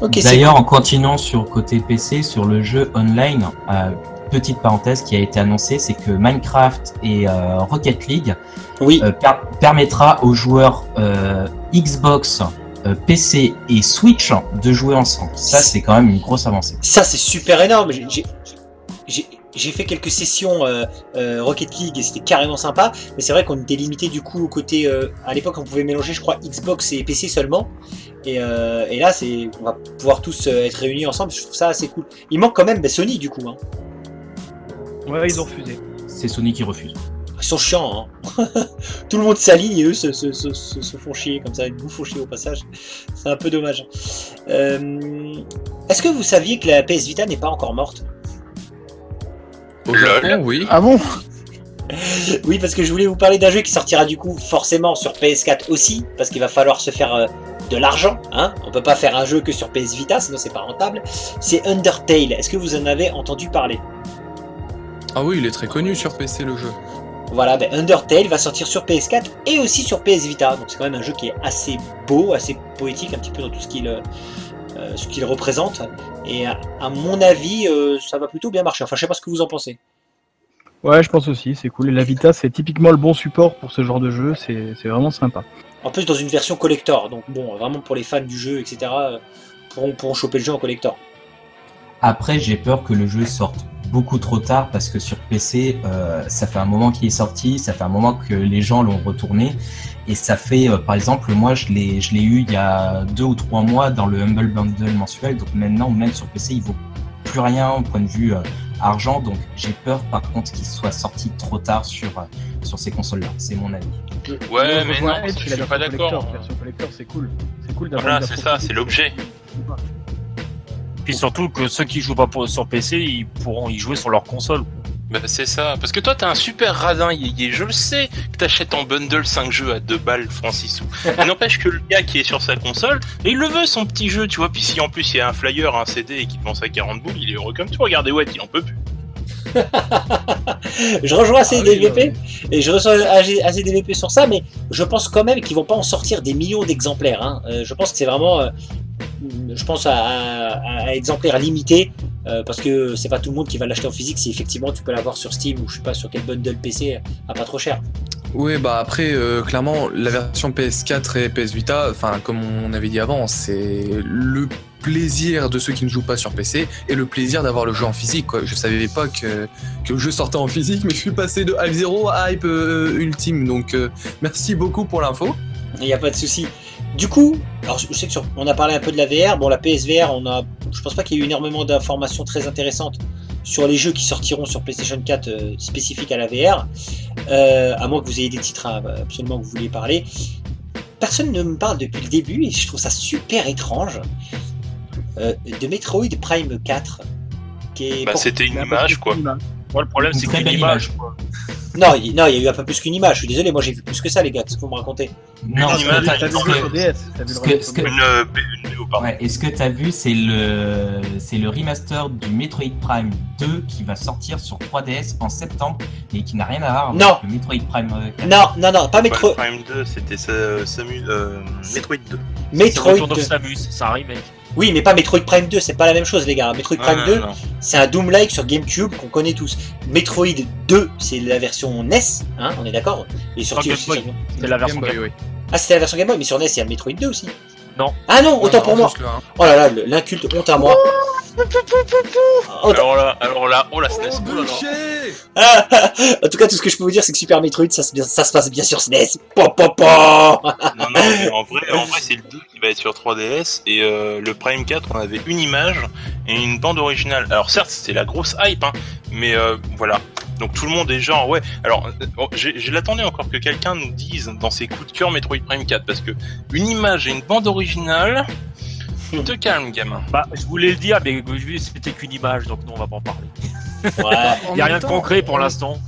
Ok, c'est D'ailleurs, en continuant sur côté PC, sur le jeu online, euh, petite parenthèse qui a été annoncée, c'est que Minecraft et euh, Rocket League oui. euh, per- permettra aux joueurs euh, Xbox, PC et Switch de jouer ensemble. Ça, c'est quand même une grosse avancée. Ça, c'est super énorme. J'ai- fait quelques sessions euh, euh, Rocket League et c'était carrément sympa, mais c'est vrai qu'on était limité du coup au côté. euh, à l'époque, on pouvait mélanger, je crois, Xbox et PC seulement. Et, et là, c'est, on va pouvoir tous être réunis ensemble. Je trouve ça assez cool. Il manque quand même bah, Sony du coup. Hein. Ouais, ils ont refusé. C'est Sony qui refuse. Ils sont chiants. Hein. *laughs* Tout le monde s'aligne et eux se, se- se- se- se font chier comme ça. Ils nous font chier au passage. C'est un peu dommage. Euh, Est-ce que vous saviez que la PS Vita n'est pas encore morte? Au. Japon, oui. Ah bon? *laughs* Oui, parce que je voulais vous parler d'un jeu qui sortira du coup forcément sur PS4 aussi, parce qu'il va falloir se faire euh, de l'argent. Hein On peut pas faire un jeu que sur PS Vita, sinon c'est pas rentable. C'est Undertale. Est-ce que vous en avez entendu parler? Ah oui, il est très connu sur PC le jeu. Voilà, ben Undertale va sortir sur PS4 et aussi sur PS Vita. Donc c'est quand même un jeu qui est assez beau, assez poétique, un petit peu dans tout ce qu'il euh, euh, ce qu'il représente. Et à, à mon avis, euh, ça va plutôt bien marcher. Enfin, je sais pas ce que vous en pensez. Ouais, je pense aussi, c'est cool. Et la Vita, c'est typiquement le bon support pour ce genre de jeu, c'est c'est vraiment sympa. En plus, dans une version collector. Donc bon, vraiment pour les fans du jeu, etc., pourront, pourront choper le jeu en collector. Après, j'ai peur que le jeu sorte beaucoup trop tard parce que sur PC, euh, ça fait un moment qu'il est sorti, ça fait un moment que les gens l'ont retourné. Et ça fait, euh, par exemple, moi, je l'ai, je l'ai eu il y a deux ou trois mois dans le Humble Bundle mensuel. Donc maintenant, même sur PC, il vaut plus rien au point de vue euh, argent. Donc j'ai peur, par contre, qu'il soit sorti trop tard sur, euh, sur ces consoles-là. C'est mon avis. Ouais, mais non, je suis pas d'accord. Version collector, c'est cool. C'est cool d'avoir Voilà, c'est ça, c'est l'objet. Puis surtout que ceux qui jouent pas pour- sur PC, ils pourront y jouer sur leur console. Bah, c'est ça. Parce que toi, t'as un super radin, Yéyé. Je le sais que t'achètes en bundle 5 jeux à 2 balles, Francis. *laughs* Mais n'empêche que le gars qui est sur sa console, et il le veut, son petit jeu, tu vois. Puis si en plus il y a un flyer, un CD et qu'il pense à 40 boules, il est heureux comme tout. Regardez, ouais, il en peut plus. *laughs* je rejoins Ah oui, non, mais- et je rejoins ACDVP sur ça, mais je pense quand même qu'ils vont pas en sortir des millions d'exemplaires. hein. Euh, je pense que c'est vraiment, euh, je pense à, à, à exemplaires limités, euh, parce que c'est pas tout le monde qui va l'acheter en physique. Si effectivement tu peux l'avoir sur Steam ou je sais pas sur quel bundle PC à pas trop cher. Oui, bah après, euh, clairement, la version PS4 et PS Vita, enfin, comme on avait dit avant, c'est le plaisir de ceux qui ne jouent pas sur PC et le plaisir d'avoir le jeu en physique. Quoi. Je savais pas que, que le jeu sortait en physique, *laughs* mais je suis passé de Hype 0 à Hype euh, Ultime. Donc, euh, merci beaucoup pour l'info. Il n'y a pas de souci. Du coup, alors je sais que sur- on a parlé un peu de la VR. Bon, la PSVR, on a, je pense pas qu'il y ait eu énormément d'informations très intéressantes sur les jeux qui sortiront sur PlayStation 4 euh, spécifiques à la VR. Euh, à moins que vous ayez des titres hein, absolument que vous vouliez parler. Personne ne me parle depuis le début et je trouve ça super étrange euh, de Metroid Prime 4. Qui est Bah, c'était une image, quoi. Moi, le problème, c'est très qu'une belle image. image. quoi. Non, il non, il y a eu un peu plus qu'une image. Je suis désolé, moi j'ai vu plus que ça, les gars. Qu'est-ce que vous me racontez? Non, Une image, t'as- T'as vu le DS T'as vu ce le que-. Une, euh, une vidéo, pardon. Ouais, et ce que tu as vu, c'est le, c'est le remaster du Metroid Prime 2 qui va sortir sur 3DS en septembre et qui n'a rien à voir avec Non. le Metroid Prime euh, 4. Non, non, non, pas Pas Metro... le Prime 2, c'était euh, Samu, euh, Metroid 2. C'est Metroid Return 2. of Samus, c'est un remake. Oui, mais pas Metroid Prime 2, c'est pas la même chose, les gars. Metroid Prime Ah, 2, non. c'est un Doom-like sur GameCube qu'on connaît tous. Metroid 2, c'est la version NES, hein, on est d'accord? Il est sorti Game Boy. sur- C'est la version Game Boy, Game oui. Ah, c'était la version Game Boy, mais sur NES, il y a Metroid 2 aussi. Non. Ah non, autant Non, pour moi. un. Oh là là, l'inculte, honte à moi. Oh, Alors là, alors là, oh la SNES. Oh, oh là là. bûcher Ah, *laughs* en tout cas, tout ce que je peux vous dire, c'est que Super Metroid, ça, se- ça se passe bien sur SNES. Po, po, po. Non, non, mais en vrai, en vrai c'est le 2 qui va être sur 3DS et euh, le Prime 4, on avait une image et une bande originale. Alors certes, c'était la grosse hype, hein, mais euh, voilà. Donc tout le monde est genre, ouais. Alors, euh, oh, j'ai- je l'attendais encore que quelqu'un nous dise dans ses coups de cœur Metroid Prime 4 parce que une image et une bande originale, te calme, gamin. Bah, je voulais le dire, mais vu que c'était qu'une image, donc non, on va pas en parler. Ouais. *laughs* Il y a même rien de concret pour l'instant.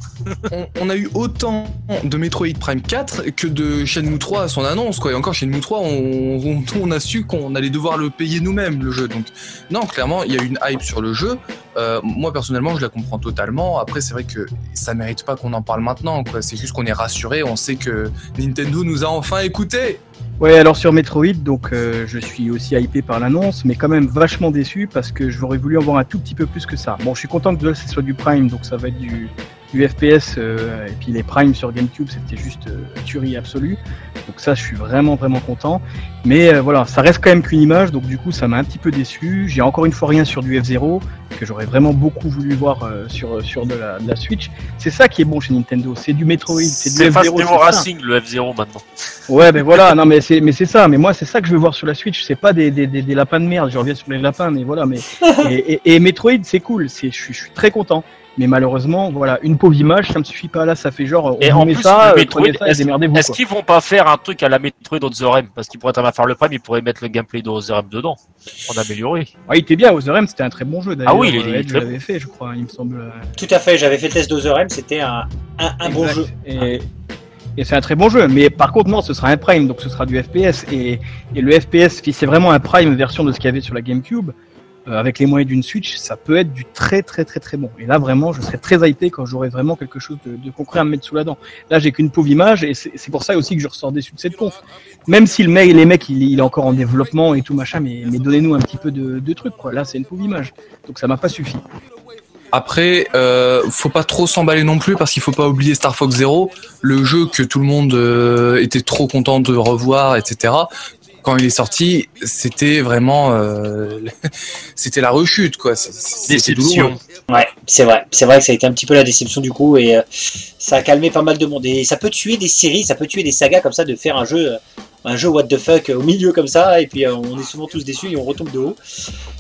on, on a eu autant de Metroid Prime 4 que de Shenmue 3 à son annonce quoi. Et encore Shenmue 3, on, on, on a su qu'on allait devoir le payer nous-mêmes le jeu. Donc non, clairement, il y a une hype sur le jeu. Euh, moi personnellement, je la comprends totalement. Après, c'est vrai que ça mérite pas qu'on en parle maintenant. C'est juste qu'on est rassuré. On sait que Nintendo nous a enfin écoutés. Ouais, alors sur Metroid, donc euh, je suis aussi hypé par l'annonce, mais quand même vachement déçu parce que j'aurais voulu en voir un tout petit peu plus que ça. Bon, je suis content que ce soit du Prime, donc ça va être du, du FPS euh, et puis les primes sur GameCube, c'était juste euh, tuerie absolue. Donc ça, je suis vraiment vraiment content. Mais euh, voilà, ça reste quand même qu'une image, donc du coup, ça m'a un petit peu déçu. J'ai encore une fois rien sur du F0 que j'aurais vraiment beaucoup voulu voir euh, sur sur de la, de la Switch. C'est ça qui est bon chez Nintendo, c'est du Metroid, c'est du C'est F0. Fast c'est. Racing, le F0 maintenant. Ouais, ben voilà, non mais c'est mais c'est ça. Mais moi, c'est ça que je veux voir sur la Switch. C'est pas des, des, des, des lapins de merde. Je reviens sur les lapins, mais voilà. Mais et, et, et Metroid, c'est cool. C'est je suis je suis très content. Mais malheureusement, voilà, une pauvre image, ça me suffit pas. Là, ça fait genre, on Et en met plus, ça, le euh, Metroid, ça et est-ce- démerdez-vous. Est-ce quoi. qu'ils vont pas faire un truc à la Metroid Other M Parce qu'ils pourraient très bien faire le prime, ils pourraient mettre le gameplay de Other M dedans. En améliorer. Ouais, il était bien, Other M, c'était un très bon jeu d'ailleurs. Ah oui, il est- il est Edge très l'avait fait, je crois, il me semble. euh, Tout à fait, j'avais fait le test d'Other M, c'était un, un, un bon jeu. Et, et c'est un très bon jeu. Mais par contre, non, ce sera un Prime, donc ce sera du FPS. Et, et le FPS, si c'est vraiment un Prime version de ce qu'il y avait sur la GameCube, euh, avec les moyens d'une Switch, ça peut être du très très très très bon. Et là, vraiment, je serais très hypé quand j'aurai vraiment quelque chose de, concret à me mettre sous la dent. Là, j'ai qu'une pauvre image, et c'est pour ça aussi que je ressors déçu de cette conf. Même si le mec, les mecs, il, est encore en développement et tout machin, mais, donnez-nous un petit peu de, trucs. Là, c'est une pauvre image. Donc ça m'a pas suffi. Après, euh, faut pas trop s'emballer non plus parce qu'il faut pas oublier Star Fox Zero, le jeu que tout le monde euh, était trop content de revoir, etc. Quand il est sorti, c'était vraiment, euh, *laughs* c'était la rechute, quoi. Déception. Ouais, c'est vrai. C'est vrai que ça a été un petit peu la déception du coup et euh, ça a calmé pas mal de monde. Et ça peut tuer des séries, ça peut tuer des sagas comme ça de faire un jeu, euh, un jeu what the fuck euh, au milieu comme ça et puis euh, on est souvent tous déçus et on retombe de haut.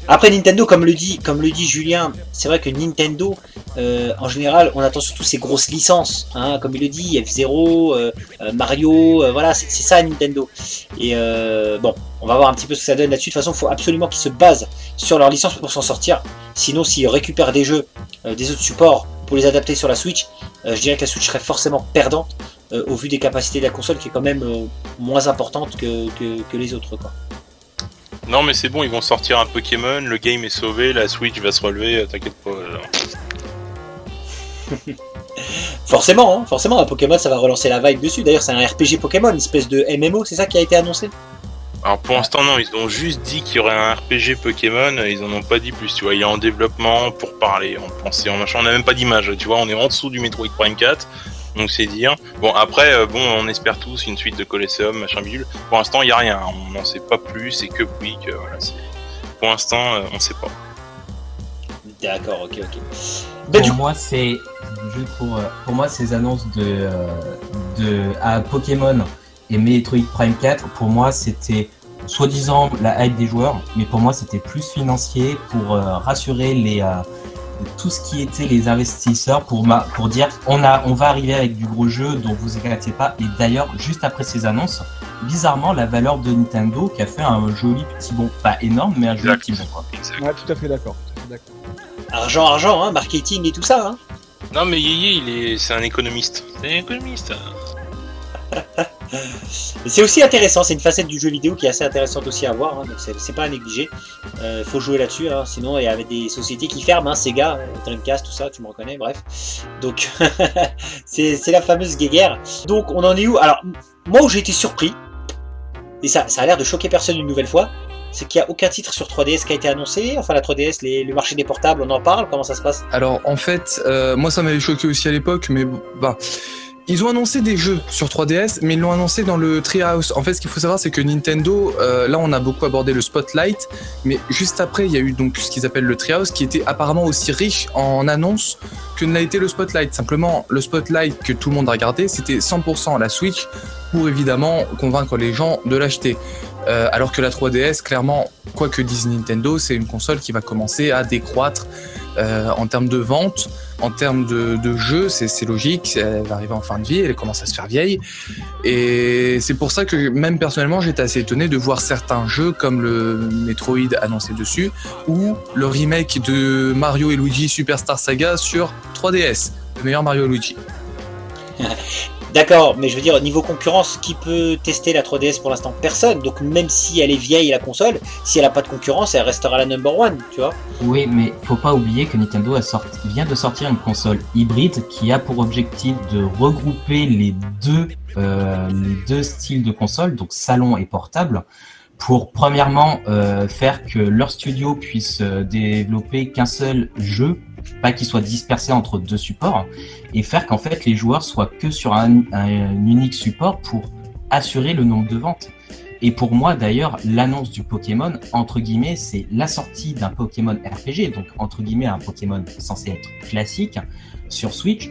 Après Nintendo, comme le dit, comme le dit Julien, c'est vrai que Nintendo, euh, en général, on attend surtout ces grosses licences, hein, comme il le dit, F0, euh, euh, Mario, voilà, c'est ça Nintendo. Et bon, on va voir un petit peu ce que ça donne là-dessus. De toute façon, il faut absolument qu'ils se basent sur leur licence pour s'en sortir. Sinon, s'ils récupèrent des jeux des autres supports pour les adapter sur la Switch, je dirais que la Switch serait forcément perdante euh, au vu des capacités de la console qui est quand même euh, moins importante que, que, que les autres. Quoi. Non, mais c'est bon, ils vont sortir un Pokémon, le game est sauvé, la Switch va se relever, euh, t'inquiète pas. *laughs* Forcément, hein, forcément, un Pokémon ça va relancer la vibe dessus. D'ailleurs, c'est un RPG Pokémon, une espèce de MMO, c'est ça qui a été annoncé? Alors pour l'instant, non, ils ont juste dit qu'il y aurait un RPG Pokémon, ils en ont pas dit plus, tu vois. Il est en développement pour parler, on pensait en machin, on a même pas d'image, tu vois, on est en dessous du Metroid Prime 4, donc c'est dire. Bon, après, euh, bon, on espère tous une suite de Colosseum, machin bidule. Pour l'instant, il y a rien, on n'en sait pas plus, c'est que Quick, euh, voilà. Pour l'instant, euh, on sait pas. D'accord, ok, ok. Ben, pour du moi, c'est juste pour, euh, pour moi ces annonces de, de à Pokémon et Metroid Prime 4. Pour moi, c'était soi-disant la hype des joueurs, mais pour moi, c'était plus financier pour euh, rassurer les euh, tout ce qui était les investisseurs pour ma pour dire on a on va arriver avec du gros jeu, donc vous inquiétez pas. Et d'ailleurs, juste après ces annonces, bizarrement, la valeur de Nintendo qui a fait un joli petit bond, pas énorme, mais un joli Exact. petit bond. Quoi. Exact. Ouais, tout à fait d'accord. argent, argent, hein, marketing et tout ça. Hein. Non, mais Yeye, il est, c'est un économiste. C'est un économiste. C'est aussi intéressant, c'est une facette du jeu vidéo qui est assez intéressante aussi à voir, hein, donc c'est pas à négliger. Euh, faut jouer là-dessus, hein, sinon il y avait des sociétés qui ferment, hein, Sega, euh, Dreamcast, tout ça, tu me reconnais, bref. Donc *laughs* c'est la fameuse guéguerre. Donc on en est où? Alors moi j'ai été surpris, et ça, a l'air de choquer personne une nouvelle fois, c'est qu'il n'y a aucun titre sur 3DS qui a été annoncé. Enfin la 3DS, les- le marché des portables, on en parle, comment ça se passe? Alors en fait, euh, moi ça m'avait choqué aussi à l'époque, mais bah. Ils ont annoncé des jeux sur 3DS, mais ils l'ont annoncé dans le Treehouse. En fait, ce qu'il faut savoir, c'est que Nintendo, euh, là, on a beaucoup abordé le Spotlight, mais juste après, il y a eu donc ce qu'ils appellent le Treehouse, qui était apparemment aussi riche en annonces que ne l'a été le Spotlight. Simplement, le Spotlight que tout le monde a regardé, c'était 100% la Switch pour évidemment convaincre les gens de l'acheter. Euh, alors que la 3DS, clairement, quoi que dise Nintendo, c'est une console qui va commencer à décroître euh, en termes de vente, en termes de, de jeu, c'est logique, elle va arriver en fin de vie, elle commence à se faire vieille. Et c'est pour ça que même personnellement, j'étais assez étonné de voir certains jeux comme le Metroid annoncé dessus, ou le remake de Mario et Luigi Superstar Saga sur 3DS, le meilleur Mario et Luigi. *laughs* D'accord, mais je veux dire, niveau concurrence, qui peut tester la 3DS pour l'instant? Personne. Donc même si elle est vieille la console, si elle a pas de concurrence, elle restera la number one, tu vois? Oui, mais faut pas oublier que Nintendo vient de sortir une console hybride qui a pour objectif de regrouper les deux, euh, styles de console, donc salon et portable, pour premièrement euh, faire que leur studio puisse euh, développer qu'un seul jeu pas qu'il soit dispersé entre deux supports, et faire qu'en fait les joueurs soient que sur un, un unique support pour assurer le nombre de ventes. Et pour moi, d'ailleurs, l'annonce du Pokémon, entre guillemets, c'est la sortie d'un Pokémon RPG, donc entre guillemets un Pokémon censé être classique sur Switch.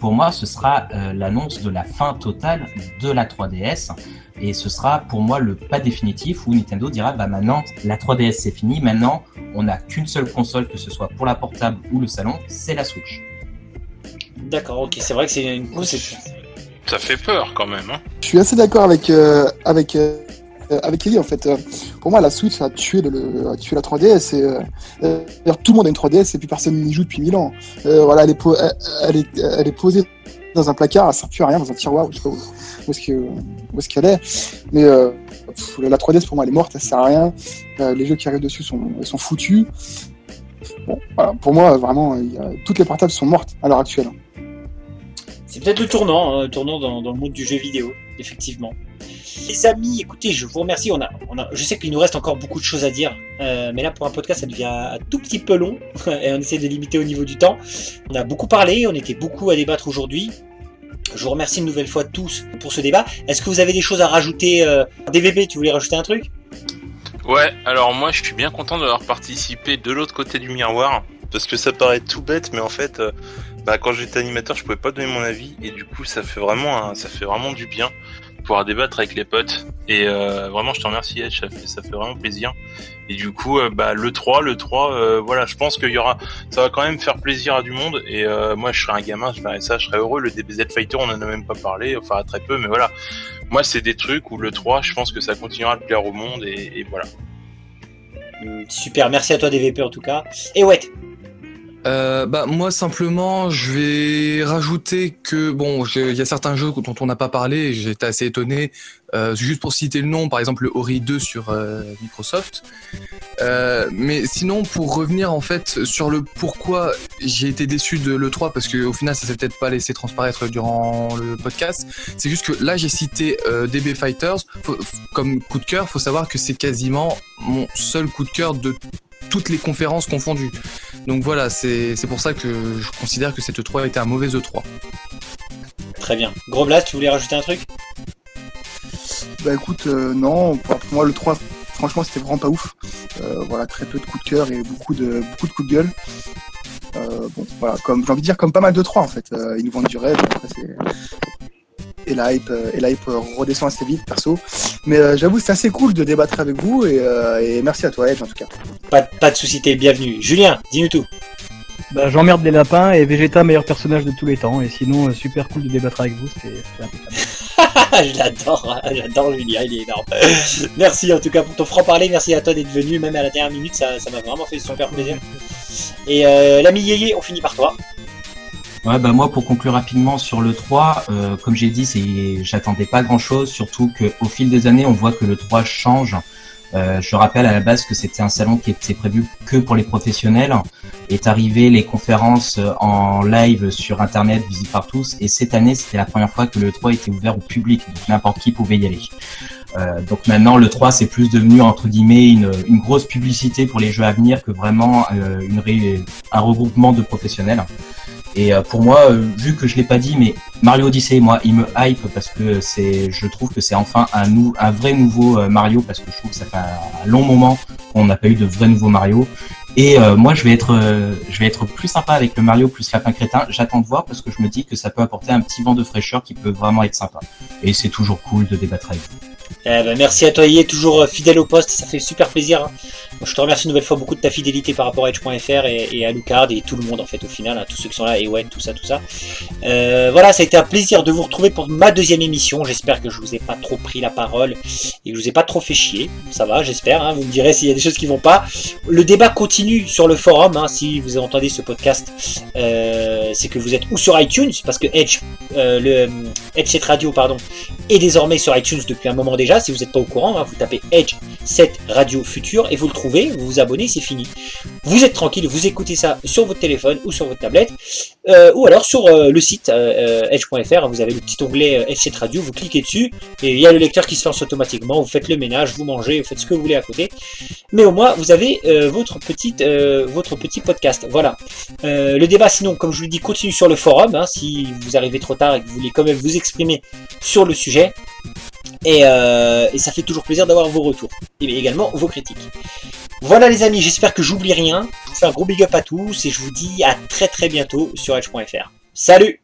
Pour moi, ce sera euh, l'annonce de la fin totale de la 3DS. Et ce sera pour moi le pas définitif où Nintendo dira bah maintenant la 3DS c'est fini, maintenant on n'a qu'une seule console, que ce soit pour la portable ou le salon, c'est la Switch. D'accord, ok, c'est vrai que c'est une conception. Ça fait peur quand même. Hein. Je suis assez d'accord avec, euh, avec, euh, avec Ellie en fait. Euh, Pour moi, la Switch a tué, le, a tué la 3DS. Et, euh, d'ailleurs, tout le monde a une 3DS et puis personne n'y joue depuis 1000 ans. Euh, voilà, elle est, po- elle, elle est, elle est posée dans un placard, elle sert plus à rien, dans un tiroir, je sais pas où, où est-ce qu'elle est. Mais euh, la 3DS pour moi elle est morte, elle sert à rien. Euh, les jeux qui arrivent dessus sont, sont foutus. Bon, voilà, pour moi vraiment, toutes les portables sont mortes à l'heure actuelle. C'est peut-être le tournant, hein, le tournant dans, dans le monde du jeu vidéo, effectivement. Les amis, écoutez, je vous remercie. On a, je sais qu'il nous reste encore beaucoup de choses à dire, euh, mais là pour un podcast, ça devient un tout petit peu long *laughs* et on essaie de limiter au niveau du temps. On a beaucoup parlé, on était beaucoup à débattre aujourd'hui. Je vous remercie une nouvelle fois tous pour ce débat. Est-ce que vous avez des choses à rajouter euh, DVB, tu voulais rajouter un truc? Ouais, alors moi je suis bien content d'avoir participé de l'autre côté du miroir. Parce que ça paraît tout bête, mais en fait, euh, bah, quand j'étais animateur, je pouvais pas donner mon avis. Et du coup, ça fait vraiment, ça fait vraiment du bien débattre avec les potes. Et euh, vraiment, je te remercie, ça fait, vraiment plaisir. Et du coup, euh, bah, le 3, le 3, euh, voilà, je pense qu'il y aura, ça va quand même faire plaisir à du monde. Et moi, je serais un gamin, je verrais ça, je serais heureux. Le DBZ Fighter, on en a même pas parlé, enfin très peu, mais voilà. Moi, c'est des trucs où le 3, je pense que ça continuera de plaire au monde. Et, et voilà. Super, merci à toi DVP en tout cas. Et ouais, Euh, bah moi simplement je vais rajouter que bon il y a certains jeux dont on n'a pas parlé j'étais assez étonné euh, juste pour citer le nom par exemple le Ori 2 sur euh, Microsoft. Euh, mais sinon pour revenir en fait sur le pourquoi j'ai été déçu de l'E3 parce que au final ça s'est peut-être pas laissé transparaître durant le podcast c'est juste que là j'ai cité euh, DB Fighters. Comme coup de cœur faut savoir que c'est quasiment mon seul coup de cœur de toutes les conférences confondues donc voilà, c'est c'est pour ça que je considère que cette E3 était un mauvais E E3. très bien. Gros Blast, tu voulais rajouter un truc? Bah écoute, euh, non, pour, pour moi le 3, franchement c'était vraiment pas ouf. Euh, voilà, très peu de coups de cœur et beaucoup de, beaucoup de coups de gueule. Euh, bon, voilà, comme j'ai envie de dire, comme pas mal de 3 en fait. Euh, ils nous vendent du rêve, après c'est. Et la hype, euh, et la hype euh, redescend assez vite, perso. Mais euh, j'avoue, c'est assez cool de débattre avec vous et, euh, et merci à toi, Edge, en tout cas. pas, pas de soucis, t'es bienvenu. Julien, dis-nous tout. Bah, J'emmerde les lapins et Vegeta, meilleur personnage de tous les temps. Et sinon, euh, super cool de débattre avec vous, c'était *laughs* impeccable. je l'adore, j'adore Julien, il est énorme. merci en tout cas pour ton franc-parler, merci à toi d'être venu, même à la dernière minute, ça ça m'a vraiment fait super plaisir. Et euh, l'ami Yéyé, on finit par toi. Ouais, bah moi pour conclure rapidement sur le 3, euh, comme j'ai dit, c'est j'attendais pas grand chose, surtout qu'au fil des années, on voit que le 3 change. Euh, je rappelle à la base que c'était un salon qui était prévu que pour les professionnels. Est arrivé les conférences euh, en live sur internet visibles par tous, et cette année c'était la première fois que le 3 était ouvert au public, donc n'importe qui pouvait y aller. Euh, donc maintenant le 3 c'est plus devenu entre guillemets une, une grosse publicité pour les jeux à venir que vraiment euh, une un regroupement de professionnels. Et euh, pour moi, euh, vu que je l'ai pas dit, mais Mario Odyssey, moi, il me hype parce que c'est, je trouve que c'est enfin un, nou un vrai nouveau euh, Mario parce que je trouve que ça fait un long moment qu'on n'a pas eu de vrai nouveau Mario. Et euh, moi, je vais être, euh, je vais être plus sympa avec le Mario plus Lapin Crétin. J'attends de voir parce que je me dis que ça peut apporter un petit vent de fraîcheur qui peut vraiment être sympa. Et c'est toujours cool de débattre avec vous. Eh ben, merci à toi Yé, toujours euh, fidèle au poste, ça fait super plaisir. hein. Je te remercie une nouvelle fois beaucoup de ta fidélité par rapport à Edge.fr et, à Lucard et tout le monde en fait au final, hein, tous ceux qui sont là, et ouais, tout ça, tout ça. Euh, voilà, ça a été un plaisir de vous retrouver pour ma deuxième émission. J'espère que je vous ai pas trop pris la parole et que je vous ai pas trop fait chier. Ça va, j'espère. hein. Vous me direz s'il y a des choses qui vont pas. Le débat continue sur le forum. Si vous entendez ce podcast, euh, c'est que vous êtes ou sur iTunes parce que Edge, euh, le Edge 7 Radio, pardon, est désormais sur iTunes depuis un moment déjà. Si vous n'êtes pas au courant, hein, vous tapez Edge 7 Radio Future et vous le trouvez. Vous vous abonnez, c'est fini. Vous êtes tranquille, vous écoutez ça sur votre téléphone ou sur votre tablette, euh, ou alors sur euh, le site euh, edge.fr, vous avez le petit onglet Edge Radio, vous cliquez dessus, et il y a le lecteur qui se lance automatiquement, vous faites le ménage, vous mangez, vous faites ce que vous voulez à côté, mais au moins vous avez votre, petite, votre petit podcast. Voilà. le débat sinon, comme je vous le dis, continue sur le forum, hein, si vous arrivez trop tard et que vous voulez quand même vous exprimer sur le sujet. Et, et ça fait toujours plaisir d'avoir vos retours, et également vos critiques. Voilà les amis, j'espère que j'oublie rien. Je vous fais un gros big up à tous et je vous dis à très très bientôt sur Edge.fr. Salut